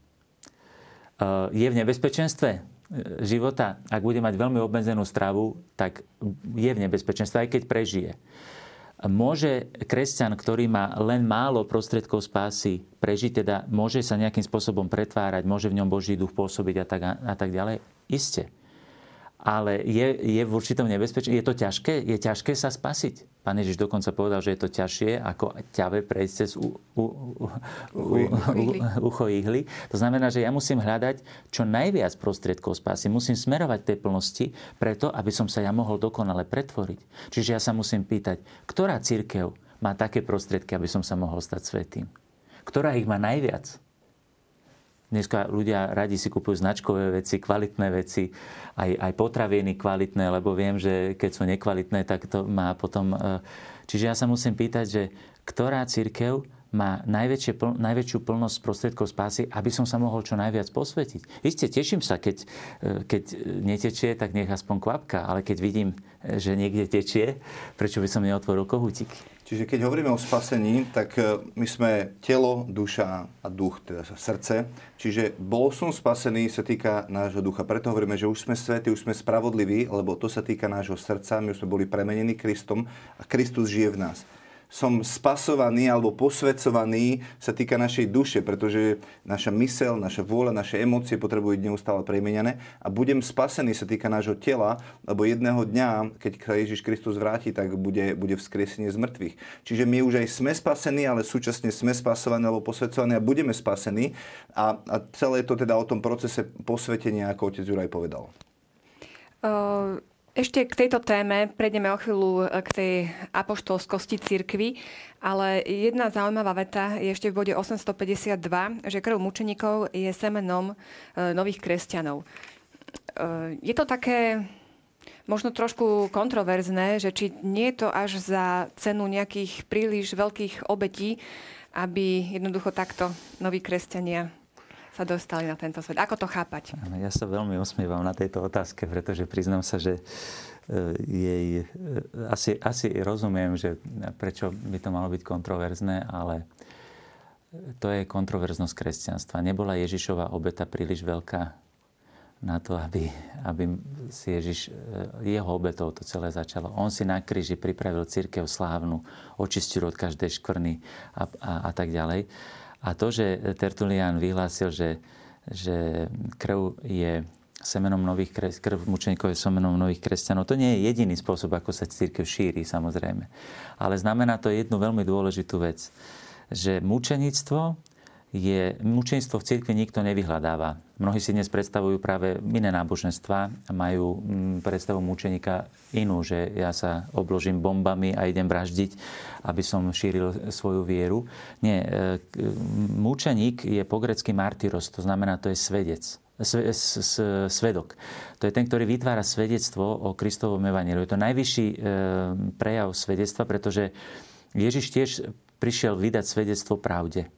Je v nebezpečenstve e, života, ak bude mať veľmi obmedzenú stravu, tak je v nebezpečenstve, aj keď prežije. Môže kresťan, ktorý má len málo prostriedkov spásy, prežiť, teda môže sa nejakým spôsobom pretvárať, môže v ňom Boží duch pôsobiť a tak, a tak ďalej? Isté ale je, je v určitom nebezpečí. Je to ťažké? Je ťažké sa spasiť? Pán Ježiš dokonca povedal, že je to ťažšie ako ťave prejsť cez u, u, u, u, ucho ihly. To znamená, že ja musím hľadať čo najviac prostriedkov spásy. Musím smerovať tej plnosti preto, aby som sa ja mohol dokonale pretvoriť. Čiže ja sa musím pýtať, ktorá církev má také prostriedky, aby som sa mohol stať svetým? Ktorá ich má najviac? Dneska ľudia radi si kupujú značkové veci, kvalitné veci, aj, aj potraviny kvalitné, lebo viem, že keď sú nekvalitné, tak to má potom... E, čiže ja sa musím pýtať, že ktorá církev má pl- najväčšiu plnosť prostriedkov spásy, aby som sa mohol čo najviac posvetiť. Isté, teším sa, keď, e, keď netečie, tak nech aspoň kvapka, ale keď vidím, e, že niekde tečie, prečo by som neotvoril kohútiky? Čiže keď hovoríme o spasení, tak e, my sme telo, duša a duch, teda srdce. Čiže bol som spasený sa týka nášho ducha. Preto hovoríme, že už sme svätí, už sme spravodliví, lebo to sa týka nášho srdca. My už sme boli premenení Kristom a Kristus žije v nás som spasovaný alebo posvedcovaný sa týka našej duše, pretože naša mysel, naša vôľa, naše emócie potrebujú byť neustále premenené a budem spasený sa týka nášho tela, lebo jedného dňa, keď sa Ježiš Kristus vráti, tak bude, bude vzkriesenie z mŕtvych. Čiže my už aj sme spasení, ale súčasne sme spasovaní alebo posvedcovaní a budeme spasení a, a celé to teda o tom procese posvetenia, ako otec Juraj povedal. Uh... Ešte k tejto téme prejdeme o chvíľu e, k tej apoštolskosti cirkvy, ale jedna zaujímavá veta je ešte v bode 852, že krv mučeníkov je semenom e, nových kresťanov. E, je to také možno trošku kontroverzné, že či nie je to až za cenu nejakých príliš veľkých obetí, aby jednoducho takto noví kresťania sa dostali na tento svet. Ako to chápať? Ja sa veľmi usmievam na tejto otázke, pretože priznám sa, že e, jej, e, asi, asi rozumiem, že prečo by to malo byť kontroverzné, ale to je kontroverznosť kresťanstva. Nebola Ježišova obeta príliš veľká na to, aby, aby si Ježiš, e, jeho obetou to celé začalo. On si na kríži pripravil církev slávnu, očistil od každej škvrny a, a, a tak ďalej. A to, že Tertulian vyhlásil, že, že krv je semenom nových kres, krv mučeníkov je semenom nových kresťanov. To nie je jediný spôsob, ako sa církev šíri, samozrejme. Ale znamená to jednu veľmi dôležitú vec, že mučeníctvo je, mučenstvo v cirkvi nikto nevyhľadáva. Mnohí si dnes predstavujú práve iné náboženstva a majú mm, predstavu mučeníka inú, že ja sa obložím bombami a idem vraždiť, aby som šíril svoju vieru. Nie, e, mučeník je po grecky martyros, to znamená, to je svedec svedok. To je ten, ktorý vytvára svedectvo o Kristovom evaníliu. Je to najvyšší e, prejav svedectva, pretože Ježiš tiež prišiel vydať svedectvo pravde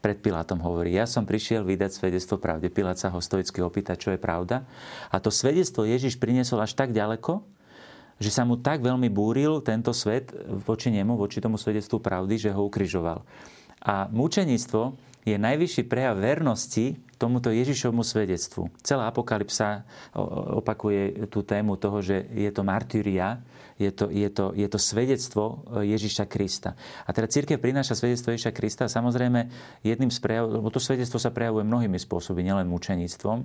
pred Pilátom hovorí, ja som prišiel vydať svedectvo pravde. Pilát sa ho stoicky opýta, čo je pravda. A to svedectvo Ježiš priniesol až tak ďaleko, že sa mu tak veľmi búril tento svet voči nemu, voči tomu svedectvu pravdy, že ho ukrižoval. A mučeníctvo je najvyšší prejav vernosti tomuto Ježišovmu svedectvu. Celá apokalypsa opakuje tú tému toho, že je to martyria, je to, je to, je to svedectvo e, Ježiša Krista. A teda církev prináša svedectvo Ježiša Krista samozrejme jedným z prejav, to svedectvo sa prejavuje mnohými spôsoby, nielen mučeníctvom, e,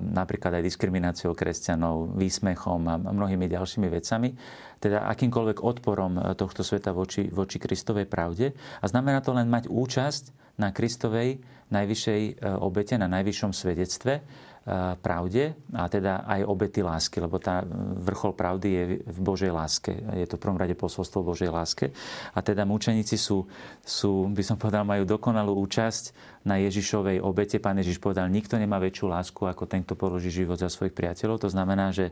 napríklad aj diskrimináciou kresťanov, výsmechom a mnohými ďalšími vecami, teda akýmkoľvek odporom e, tohto sveta voči, voči Kristovej pravde. A znamená to len mať účasť na Kristovej najvyššej obete, na najvyššom svedectve pravde a teda aj obety lásky, lebo tá vrchol pravdy je v Božej láske. Je to v prvom rade posolstvo Božej láske. A teda mučeníci sú, sú, by som povedal, majú dokonalú účasť na Ježišovej obete. Pán Ježiš povedal, nikto nemá väčšiu lásku ako ten, kto položí život za svojich priateľov. To znamená, že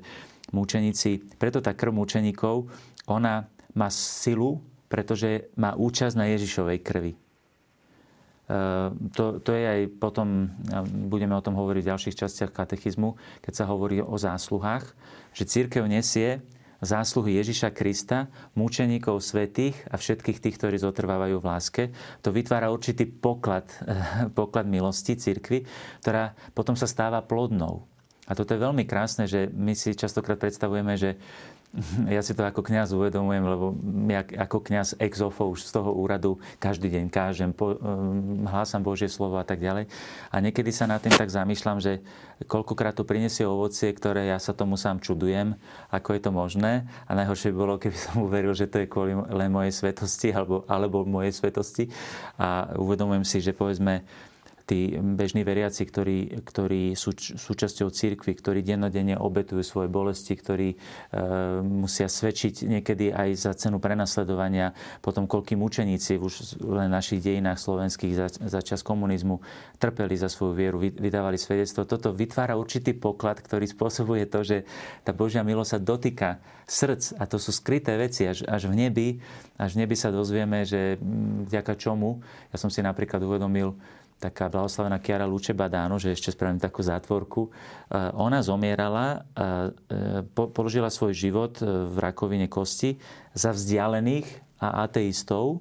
mučeníci, preto tá krv mučeníkov, ona má silu, pretože má účasť na Ježišovej krvi. Ehm, to, to je aj potom, budeme o tom hovoriť v ďalších častiach katechizmu, keď sa hovorí o zásluhách, že církev nesie zásluhy Ježiša Krista, múčeníkov svetých a všetkých tých, ktorí zotrvávajú v láske. To vytvára určitý poklad, poklad milosti církvy, ktorá potom sa stáva plodnou. A toto je veľmi krásne, že my si častokrát predstavujeme, že ja si to ako kňaz uvedomujem, lebo ja ako kňaz exofo už z toho úradu každý deň kážem, po, um, hlásam Božie slovo a tak ďalej. A niekedy sa na tým tak zamýšľam, že koľkokrát to prinesie ovocie, ktoré ja sa tomu sám čudujem, ako je to možné. A najhoršie by bolo, keby som uveril, že to je kvôli len mojej svetosti alebo, alebo mojej svetosti. A uvedomujem si, že povedzme, tí bežní veriaci, ktorí, ktorí sú súčasťou církvy, ktorí dennodenne obetujú svoje bolesti, ktorí e, musia svedčiť niekedy aj za cenu prenasledovania, potom koľkým učeníci už len v našich dejinách slovenských za, za čas komunizmu trpeli za svoju vieru, vydávali svedectvo. Toto vytvára určitý poklad, ktorý spôsobuje to, že tá Božia milosť sa dotýka srdc a to sú skryté veci až, až v nebi. Až v nebi sa dozvieme, že vďaka čomu, ja som si napríklad uvedomil, taká blahoslavená Kiara Luče Badáno, že ešte spravím takú zátvorku. Ona zomierala, položila svoj život e, v rakovine kosti za vzdialených a ateistov,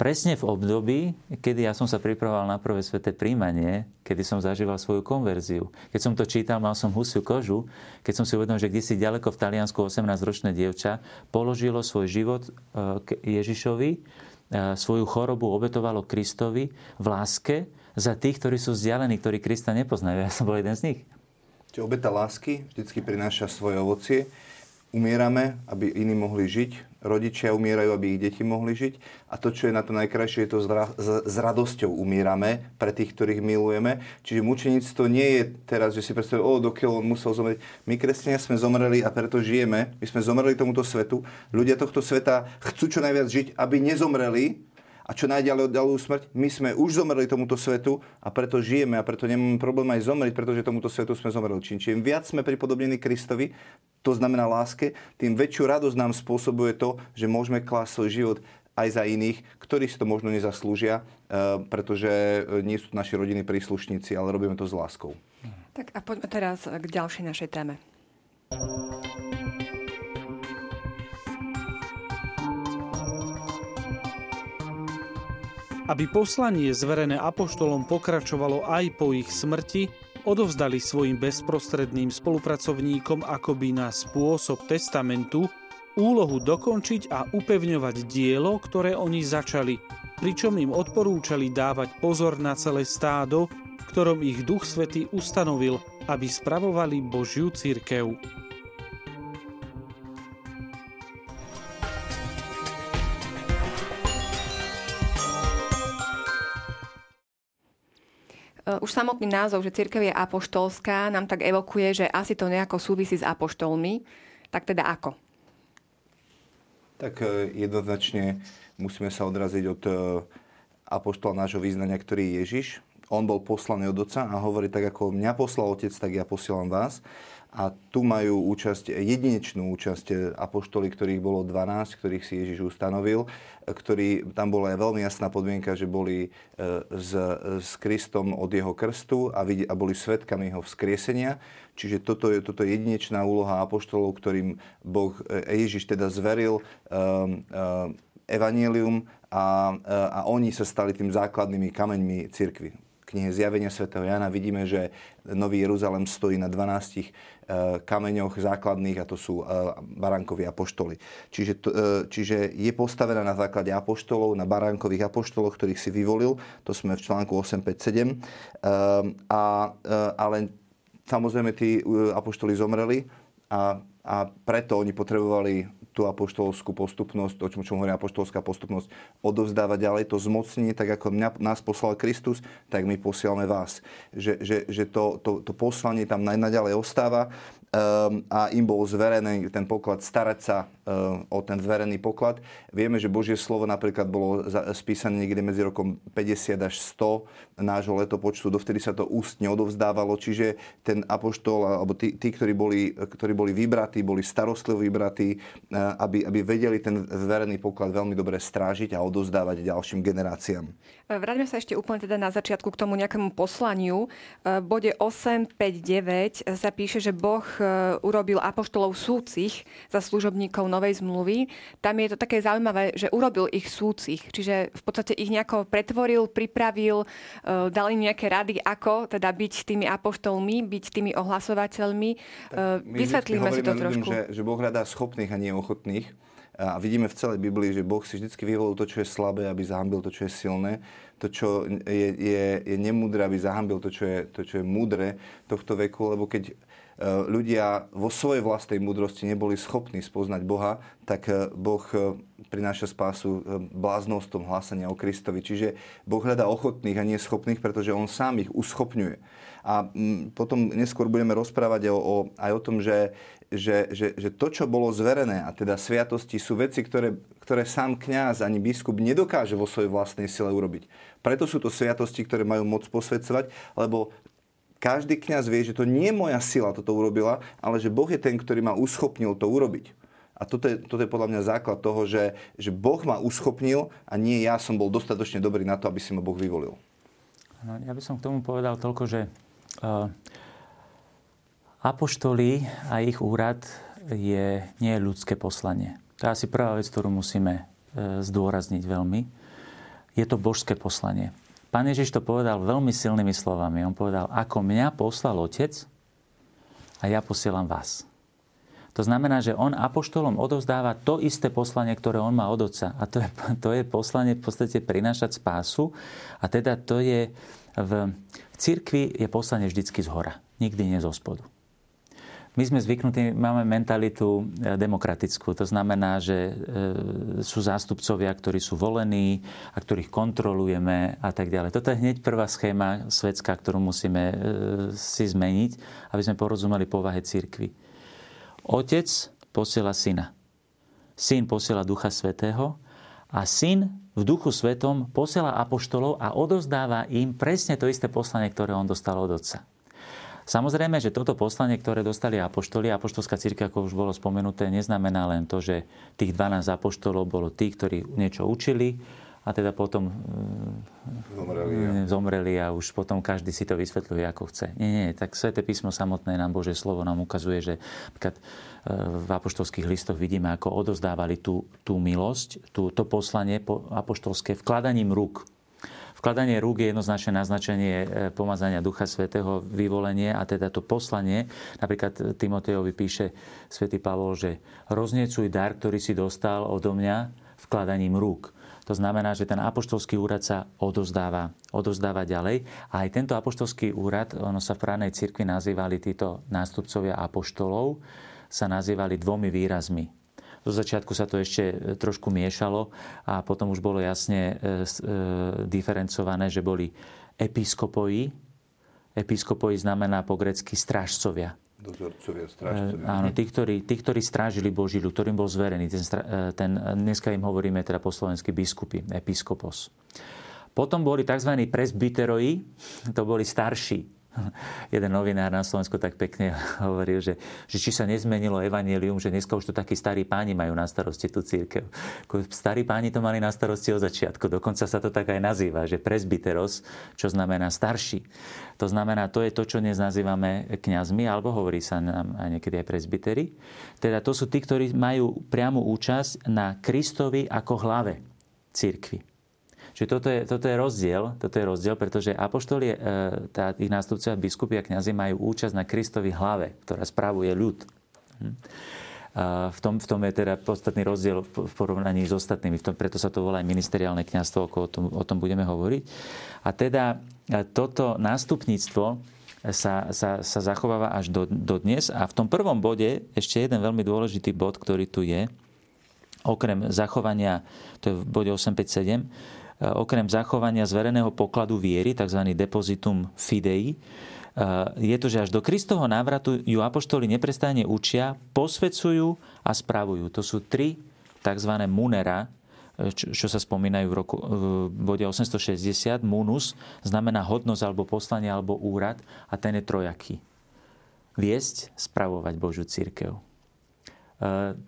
presne v období, kedy ja som sa pripravoval na prvé sveté príjmanie, kedy som zažíval svoju konverziu. Keď som to čítal, mal som husiu kožu, keď som si uvedomil, že si ďaleko v Taliansku 18-ročné dievča položilo svoj život k Ježišovi, svoju chorobu obetovalo Kristovi v láske za tých, ktorí sú vzdialení, ktorí Krista nepoznajú. Ja som bol jeden z nich. Čiže obeta lásky vždy prináša svoje ovocie. Umierame, aby iní mohli žiť rodičia umierajú, aby ich deti mohli žiť. A to, čo je na to najkrajšie, je to s, radosťou umierame pre tých, ktorých milujeme. Čiže mučenictvo nie je teraz, že si predstavuje, o, dokiaľ on musel zomrieť. My, kresťania, sme zomreli a preto žijeme. My sme zomreli tomuto svetu. Ľudia tohto sveta chcú čo najviac žiť, aby nezomreli, a čo najďalej oddalú smrť. My sme už zomreli tomuto svetu a preto žijeme a preto nemáme problém aj zomrieť, pretože tomuto svetu sme zomreli. Čím, čím viac sme pripodobnení Kristovi, to znamená láske, tým väčšiu radosť nám spôsobuje to, že môžeme klásť svoj život aj za iných, ktorí si to možno nezaslúžia, eh, pretože nie sú naši rodiny príslušníci, ale robíme to s láskou. Tak a poďme teraz k ďalšej našej téme. Aby poslanie zverené apoštolom pokračovalo aj po ich smrti, odovzdali svojim bezprostredným spolupracovníkom akoby na spôsob testamentu úlohu dokončiť a upevňovať dielo, ktoré oni začali, pričom im odporúčali dávať pozor na celé stádo, ktorom ich Duch Svety ustanovil, aby spravovali Božiu církev. Už samotný názov, že církev je apoštolská, nám tak evokuje, že asi to nejako súvisí s apoštolmi. Tak teda ako? Tak eh, jednoznačne musíme sa odraziť od eh, apoštola nášho význania, ktorý je Ježiš. On bol poslaný od Otca a hovorí tak, ako mňa poslal Otec, tak ja posielam vás. A tu majú účasť, jedinečnú účasť apoštoli, ktorých bolo 12, ktorých si Ježiš ustanovil, ktorí, tam bola aj veľmi jasná podmienka, že boli e, s, s Kristom od jeho krstu a, vidie, a boli svetkami jeho vzkriesenia. Čiže toto je, toto je jedinečná úloha apoštolov, ktorým Boh, e, Ježiš teda zveril um, um, evanielium a, a oni sa stali tým základnými kameňmi cirkvy knihe Zjavenia svätého Jana vidíme, že Nový Jeruzalem stojí na 12 Eh, kameňoch základných a to sú eh, baránkovi apoštoli. Čiže, eh, čiže je postavená na základe apoštolov, na baránkových apoštoloch, ktorých si vyvolil. To sme v článku 857. A, ale samozrejme tí apoštoli zomreli a, a preto oni potrebovali tú apoštolskú postupnosť, o čom, čom hovorí apoštolská postupnosť, odovzdávať ďalej to zmocnenie, tak ako mňa, nás poslal Kristus, tak my posielame vás. Že, že, že to, to, to poslanie tam naďalej ostáva a im bol zverený ten poklad, starať sa um, o ten zverený poklad. Vieme, že Božie slovo napríklad bolo spísané niekde medzi rokom 50 až 100 nášho letopočtu, dovtedy sa to ústne odovzdávalo, čiže ten apoštol, alebo tí, tí ktorí, boli, ktorí boli vybratí boli starostlivo vybratí, aby, aby vedeli ten zverený poklad veľmi dobre strážiť a odozdávať ďalším generáciám. Vráťme sa ešte úplne teda na začiatku k tomu nejakému poslaniu. V bode 8, 5, 9 sa píše, že Boh urobil apoštolov súcich za služobníkov Novej zmluvy. Tam je to také zaujímavé, že urobil ich súcich, čiže v podstate ich nejako pretvoril, pripravil, dal im nejaké rady, ako teda byť tými apoštolmi, byť tými ohlasovateľmi. Vysvetlíme si to trošku. Ľuďom, že, že Boh hľadá schopných a nie ochotných. A vidíme v celej Biblii, že Boh si vždy vyvolil to, čo je slabé, aby zahambil to, čo je silné. To, čo je, je, je nemúdre, aby zahambil to, čo je, to, čo je múdre tohto veku. Lebo keď ľudia vo svojej vlastnej múdrosti neboli schopní spoznať Boha, tak e, Boh e, prináša spásu bláznostom hlásania o Kristovi. Čiže Boh hľadá ochotných a nie schopných, pretože On sám ich uschopňuje. A potom neskôr budeme rozprávať o, o, aj o tom, že, že, že, že to, čo bolo zverené, a teda sviatosti, sú veci, ktoré, ktoré sám kňaz ani biskup nedokáže vo svojej vlastnej sile urobiť. Preto sú to sviatosti, ktoré majú moc posvedcovať, lebo každý kňaz vie, že to nie je moja sila toto urobila, ale že Boh je ten, ktorý ma uschopnil to urobiť. A toto je, toto je podľa mňa základ toho, že, že Boh ma uschopnil a nie ja som bol dostatočne dobrý na to, aby si ma Boh vyvolil. Ja by som k tomu povedal toľko, že uh, Apoštoli a ich úrad je, nie je ľudské poslanie. To je asi prvá vec, ktorú musíme e, zdôrazniť veľmi. Je to božské poslanie. Pán Ježiš to povedal veľmi silnými slovami. On povedal, ako mňa poslal Otec a ja posielam vás. To znamená, že on apoštolom odovzdáva to isté poslanie, ktoré on má od Otca. A to je, to je poslanie v podstate prinášať spásu. A teda to je v, v cirkvi je poslanie vždycky z hora. Nikdy nie zo spodu. My sme zvyknutí, máme mentalitu e, demokratickú. To znamená, že e, sú zástupcovia, ktorí sú volení a ktorých kontrolujeme a tak ďalej. Toto je hneď prvá schéma svetská, ktorú musíme e, si zmeniť, aby sme porozumeli povahe církvy. Otec posiela syna. Syn posiela Ducha Svetého a syn v Duchu Svetom posiela apoštolov a odozdáva im presne to isté poslanie, ktoré on dostal od Otca. Samozrejme, že toto poslanie, ktoré dostali apoštoli, apoštolská círka, ako už bolo spomenuté, neznamená len to, že tých 12 apoštolov bolo tí, ktorí niečo učili a teda potom zomreli, a... zomreli a už potom každý si to vysvetľuje, ako chce. Nie, nie, tak Sveté písmo samotné nám Bože slovo nám ukazuje, že e, v apoštolských listoch vidíme, ako odozdávali tú, tú milosť, tú, to poslanie apoštolské vkladaním rúk Vkladanie rúk je jednoznačné naznačenie e, pomazania Ducha Svetého, vyvolenie a teda to poslanie. Napríklad Timotejovi píše svätý Pavol, že rozniecuj dar, ktorý si dostal odo mňa vkladaním rúk. To znamená, že ten apoštolský úrad sa odozdáva, odozdáva ďalej. A aj tento apoštolský úrad, ono sa v právnej cirkvi nazývali títo nástupcovia apoštolov, sa nazývali dvomi výrazmi. Zo začiatku sa to ešte e, trošku miešalo a potom už bolo jasne e, e, diferencované, že boli episkopoji. Episkopoji znamená po grecky strážcovia. Dozorcovia, strážcovia. Áno, tí ktorí, tí, ktorí strážili Boží ľud, ktorým bol zverený. Ten, ten, dneska im hovoríme teda po slovensky biskupy, episkopos. Potom boli tzv. presbyteroji, to boli starší jeden novinár na Slovensku tak pekne hovoril, že, že či sa nezmenilo evanelium, že dneska už to takí starí páni majú na starosti tú církev. Starí páni to mali na starosti od začiatku, dokonca sa to tak aj nazýva, že presbyteros, čo znamená starší. To znamená, to je to, čo dnes nazývame kňazmi, alebo hovorí sa nám aj niekedy aj presbyteri. Teda to sú tí, ktorí majú priamu účasť na Kristovi ako hlave církvy. Čiže toto je, toto je rozdiel, toto je rozdiel, pretože apoštoli, e, tá, ich nástupcovia, biskupy a kňazi majú účasť na Kristovi hlave, ktorá spravuje ľud. Hm. V, tom, v tom je teda podstatný rozdiel v porovnaní s ostatnými. V tom, preto sa to volá aj ministeriálne kňazstvo, ako o tom, o tom budeme hovoriť. A teda e, toto nástupníctvo sa, sa, sa zachováva až do, do dnes. A v tom prvom bode ešte jeden veľmi dôležitý bod, ktorý tu je, okrem zachovania, to je v bode 857, Eh, okrem zachovania zvereného pokladu viery, tzv. depositum fidei, je to, že až do Kristovho návratu ju apoštoli neprestane učia, posvedcujú a spravujú. To sú tri tzv. munera, čo sa spomínajú v, roku, v bode 860. Munus znamená hodnosť alebo poslanie alebo úrad a ten je trojaký. Viesť, spravovať Božiu církev.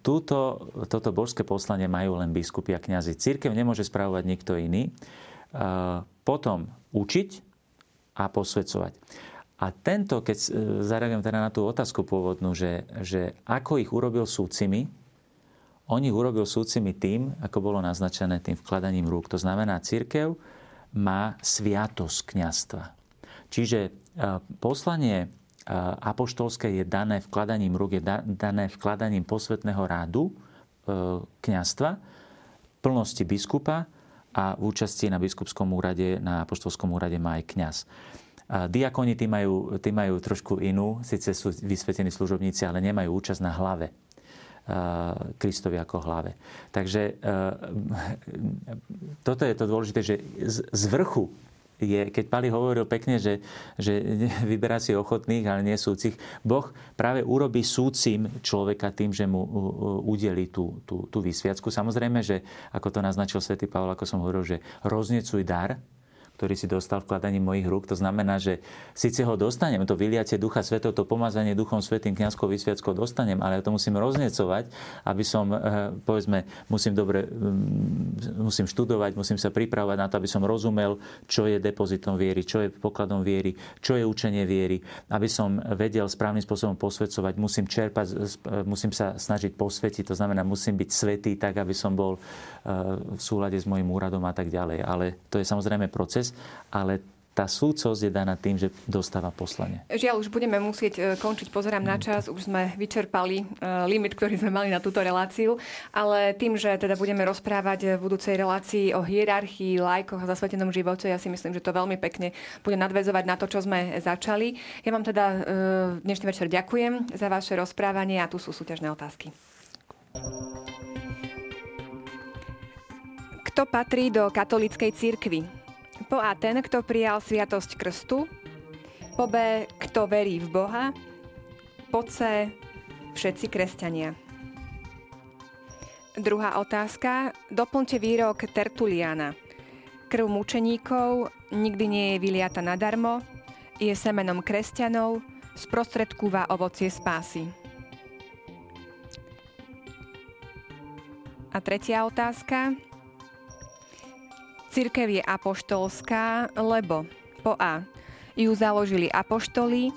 Túto, toto božské poslanie majú len biskupy a kňazi. Církev nemôže spravovať nikto iný. Potom učiť a posvedcovať. A tento, keď zareagujem teda na tú otázku pôvodnú, že, že ako ich urobil súcimi, on ich urobil súcimi tým, ako bolo naznačené tým vkladaním rúk. To znamená, církev má sviatosť kniastva. Čiže poslanie apoštolské je dané vkladaním rúk, je dané vkladaním posvetného rádu e, kniastva, plnosti biskupa a v účasti na biskupskom úrade, na apoštolskom úrade má aj kňaz. Diakoni tí majú, tí majú trošku inú, síce sú vysvetení služobníci, ale nemajú účasť na hlave. Kristovi ako hlave. Takže toto je to dôležité, že z vrchu je, keď Pali hovoril pekne, že, že vyberá si ochotných, ale nie súcich, Boh práve urobí súcim človeka tým, že mu udeli tú, tú, tú vysviacku. Samozrejme, že ako to naznačil svätý Pavol, ako som hovoril, že roznecuj dar, ktorý si dostal vkladaním mojich rúk. To znamená, že síce ho dostanem, to vyliatie Ducha Svetov, to pomazanie Duchom Svetým kniazkou vysviackou dostanem, ale ja to musím roznecovať, aby som, eh, povedzme, musím dobre, mm, musím študovať, musím sa pripravovať na to, aby som rozumel, čo je depozitom viery, čo je pokladom viery, čo je učenie viery, aby som vedel správnym spôsobom posvedcovať, musím čerpať, musím sa snažiť posvetiť, to znamená, musím byť svetý tak, aby som bol eh, v súlade s môjim úradom a tak ďalej. Ale to je samozrejme proces ale tá súcosť je daná tým, že dostáva poslanie. Žiaľ, už budeme musieť e, končiť. Pozerám na čas, už sme vyčerpali e, limit, ktorý sme mali na túto reláciu, ale tým, že teda budeme rozprávať v budúcej relácii o hierarchii, lajkoch a zasvetenom živote, ja si myslím, že to veľmi pekne bude nadvezovať na to, čo sme začali. Ja vám teda e, dnešný večer ďakujem za vaše rozprávanie a tu sú súťažné otázky. Kto patrí do katolíckej církvy? Po A ten, kto prijal sviatosť krstu. Po B, kto verí v Boha. Po C, všetci kresťania. Druhá otázka. Doplňte výrok Tertuliana. Krv mučeníkov nikdy nie je vyliata nadarmo, je semenom kresťanov, sprostredkúva ovocie spásy. A tretia otázka. Cirkev je apoštolská, lebo po A. Ju založili apoštoli,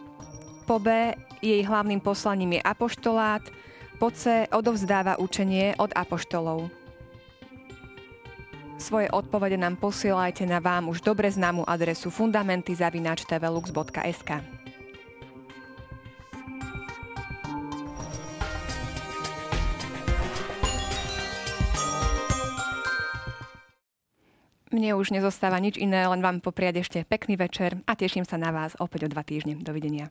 po B. Jej hlavným poslaním je apoštolát, po C. Odovzdáva učenie od apoštolov. Svoje odpovede nám posielajte na vám už dobre známu adresu fundamenty.tvlux.sk. Mne už nezostáva nič iné, len vám popriať ešte pekný večer a teším sa na vás opäť o dva týždne. Dovidenia.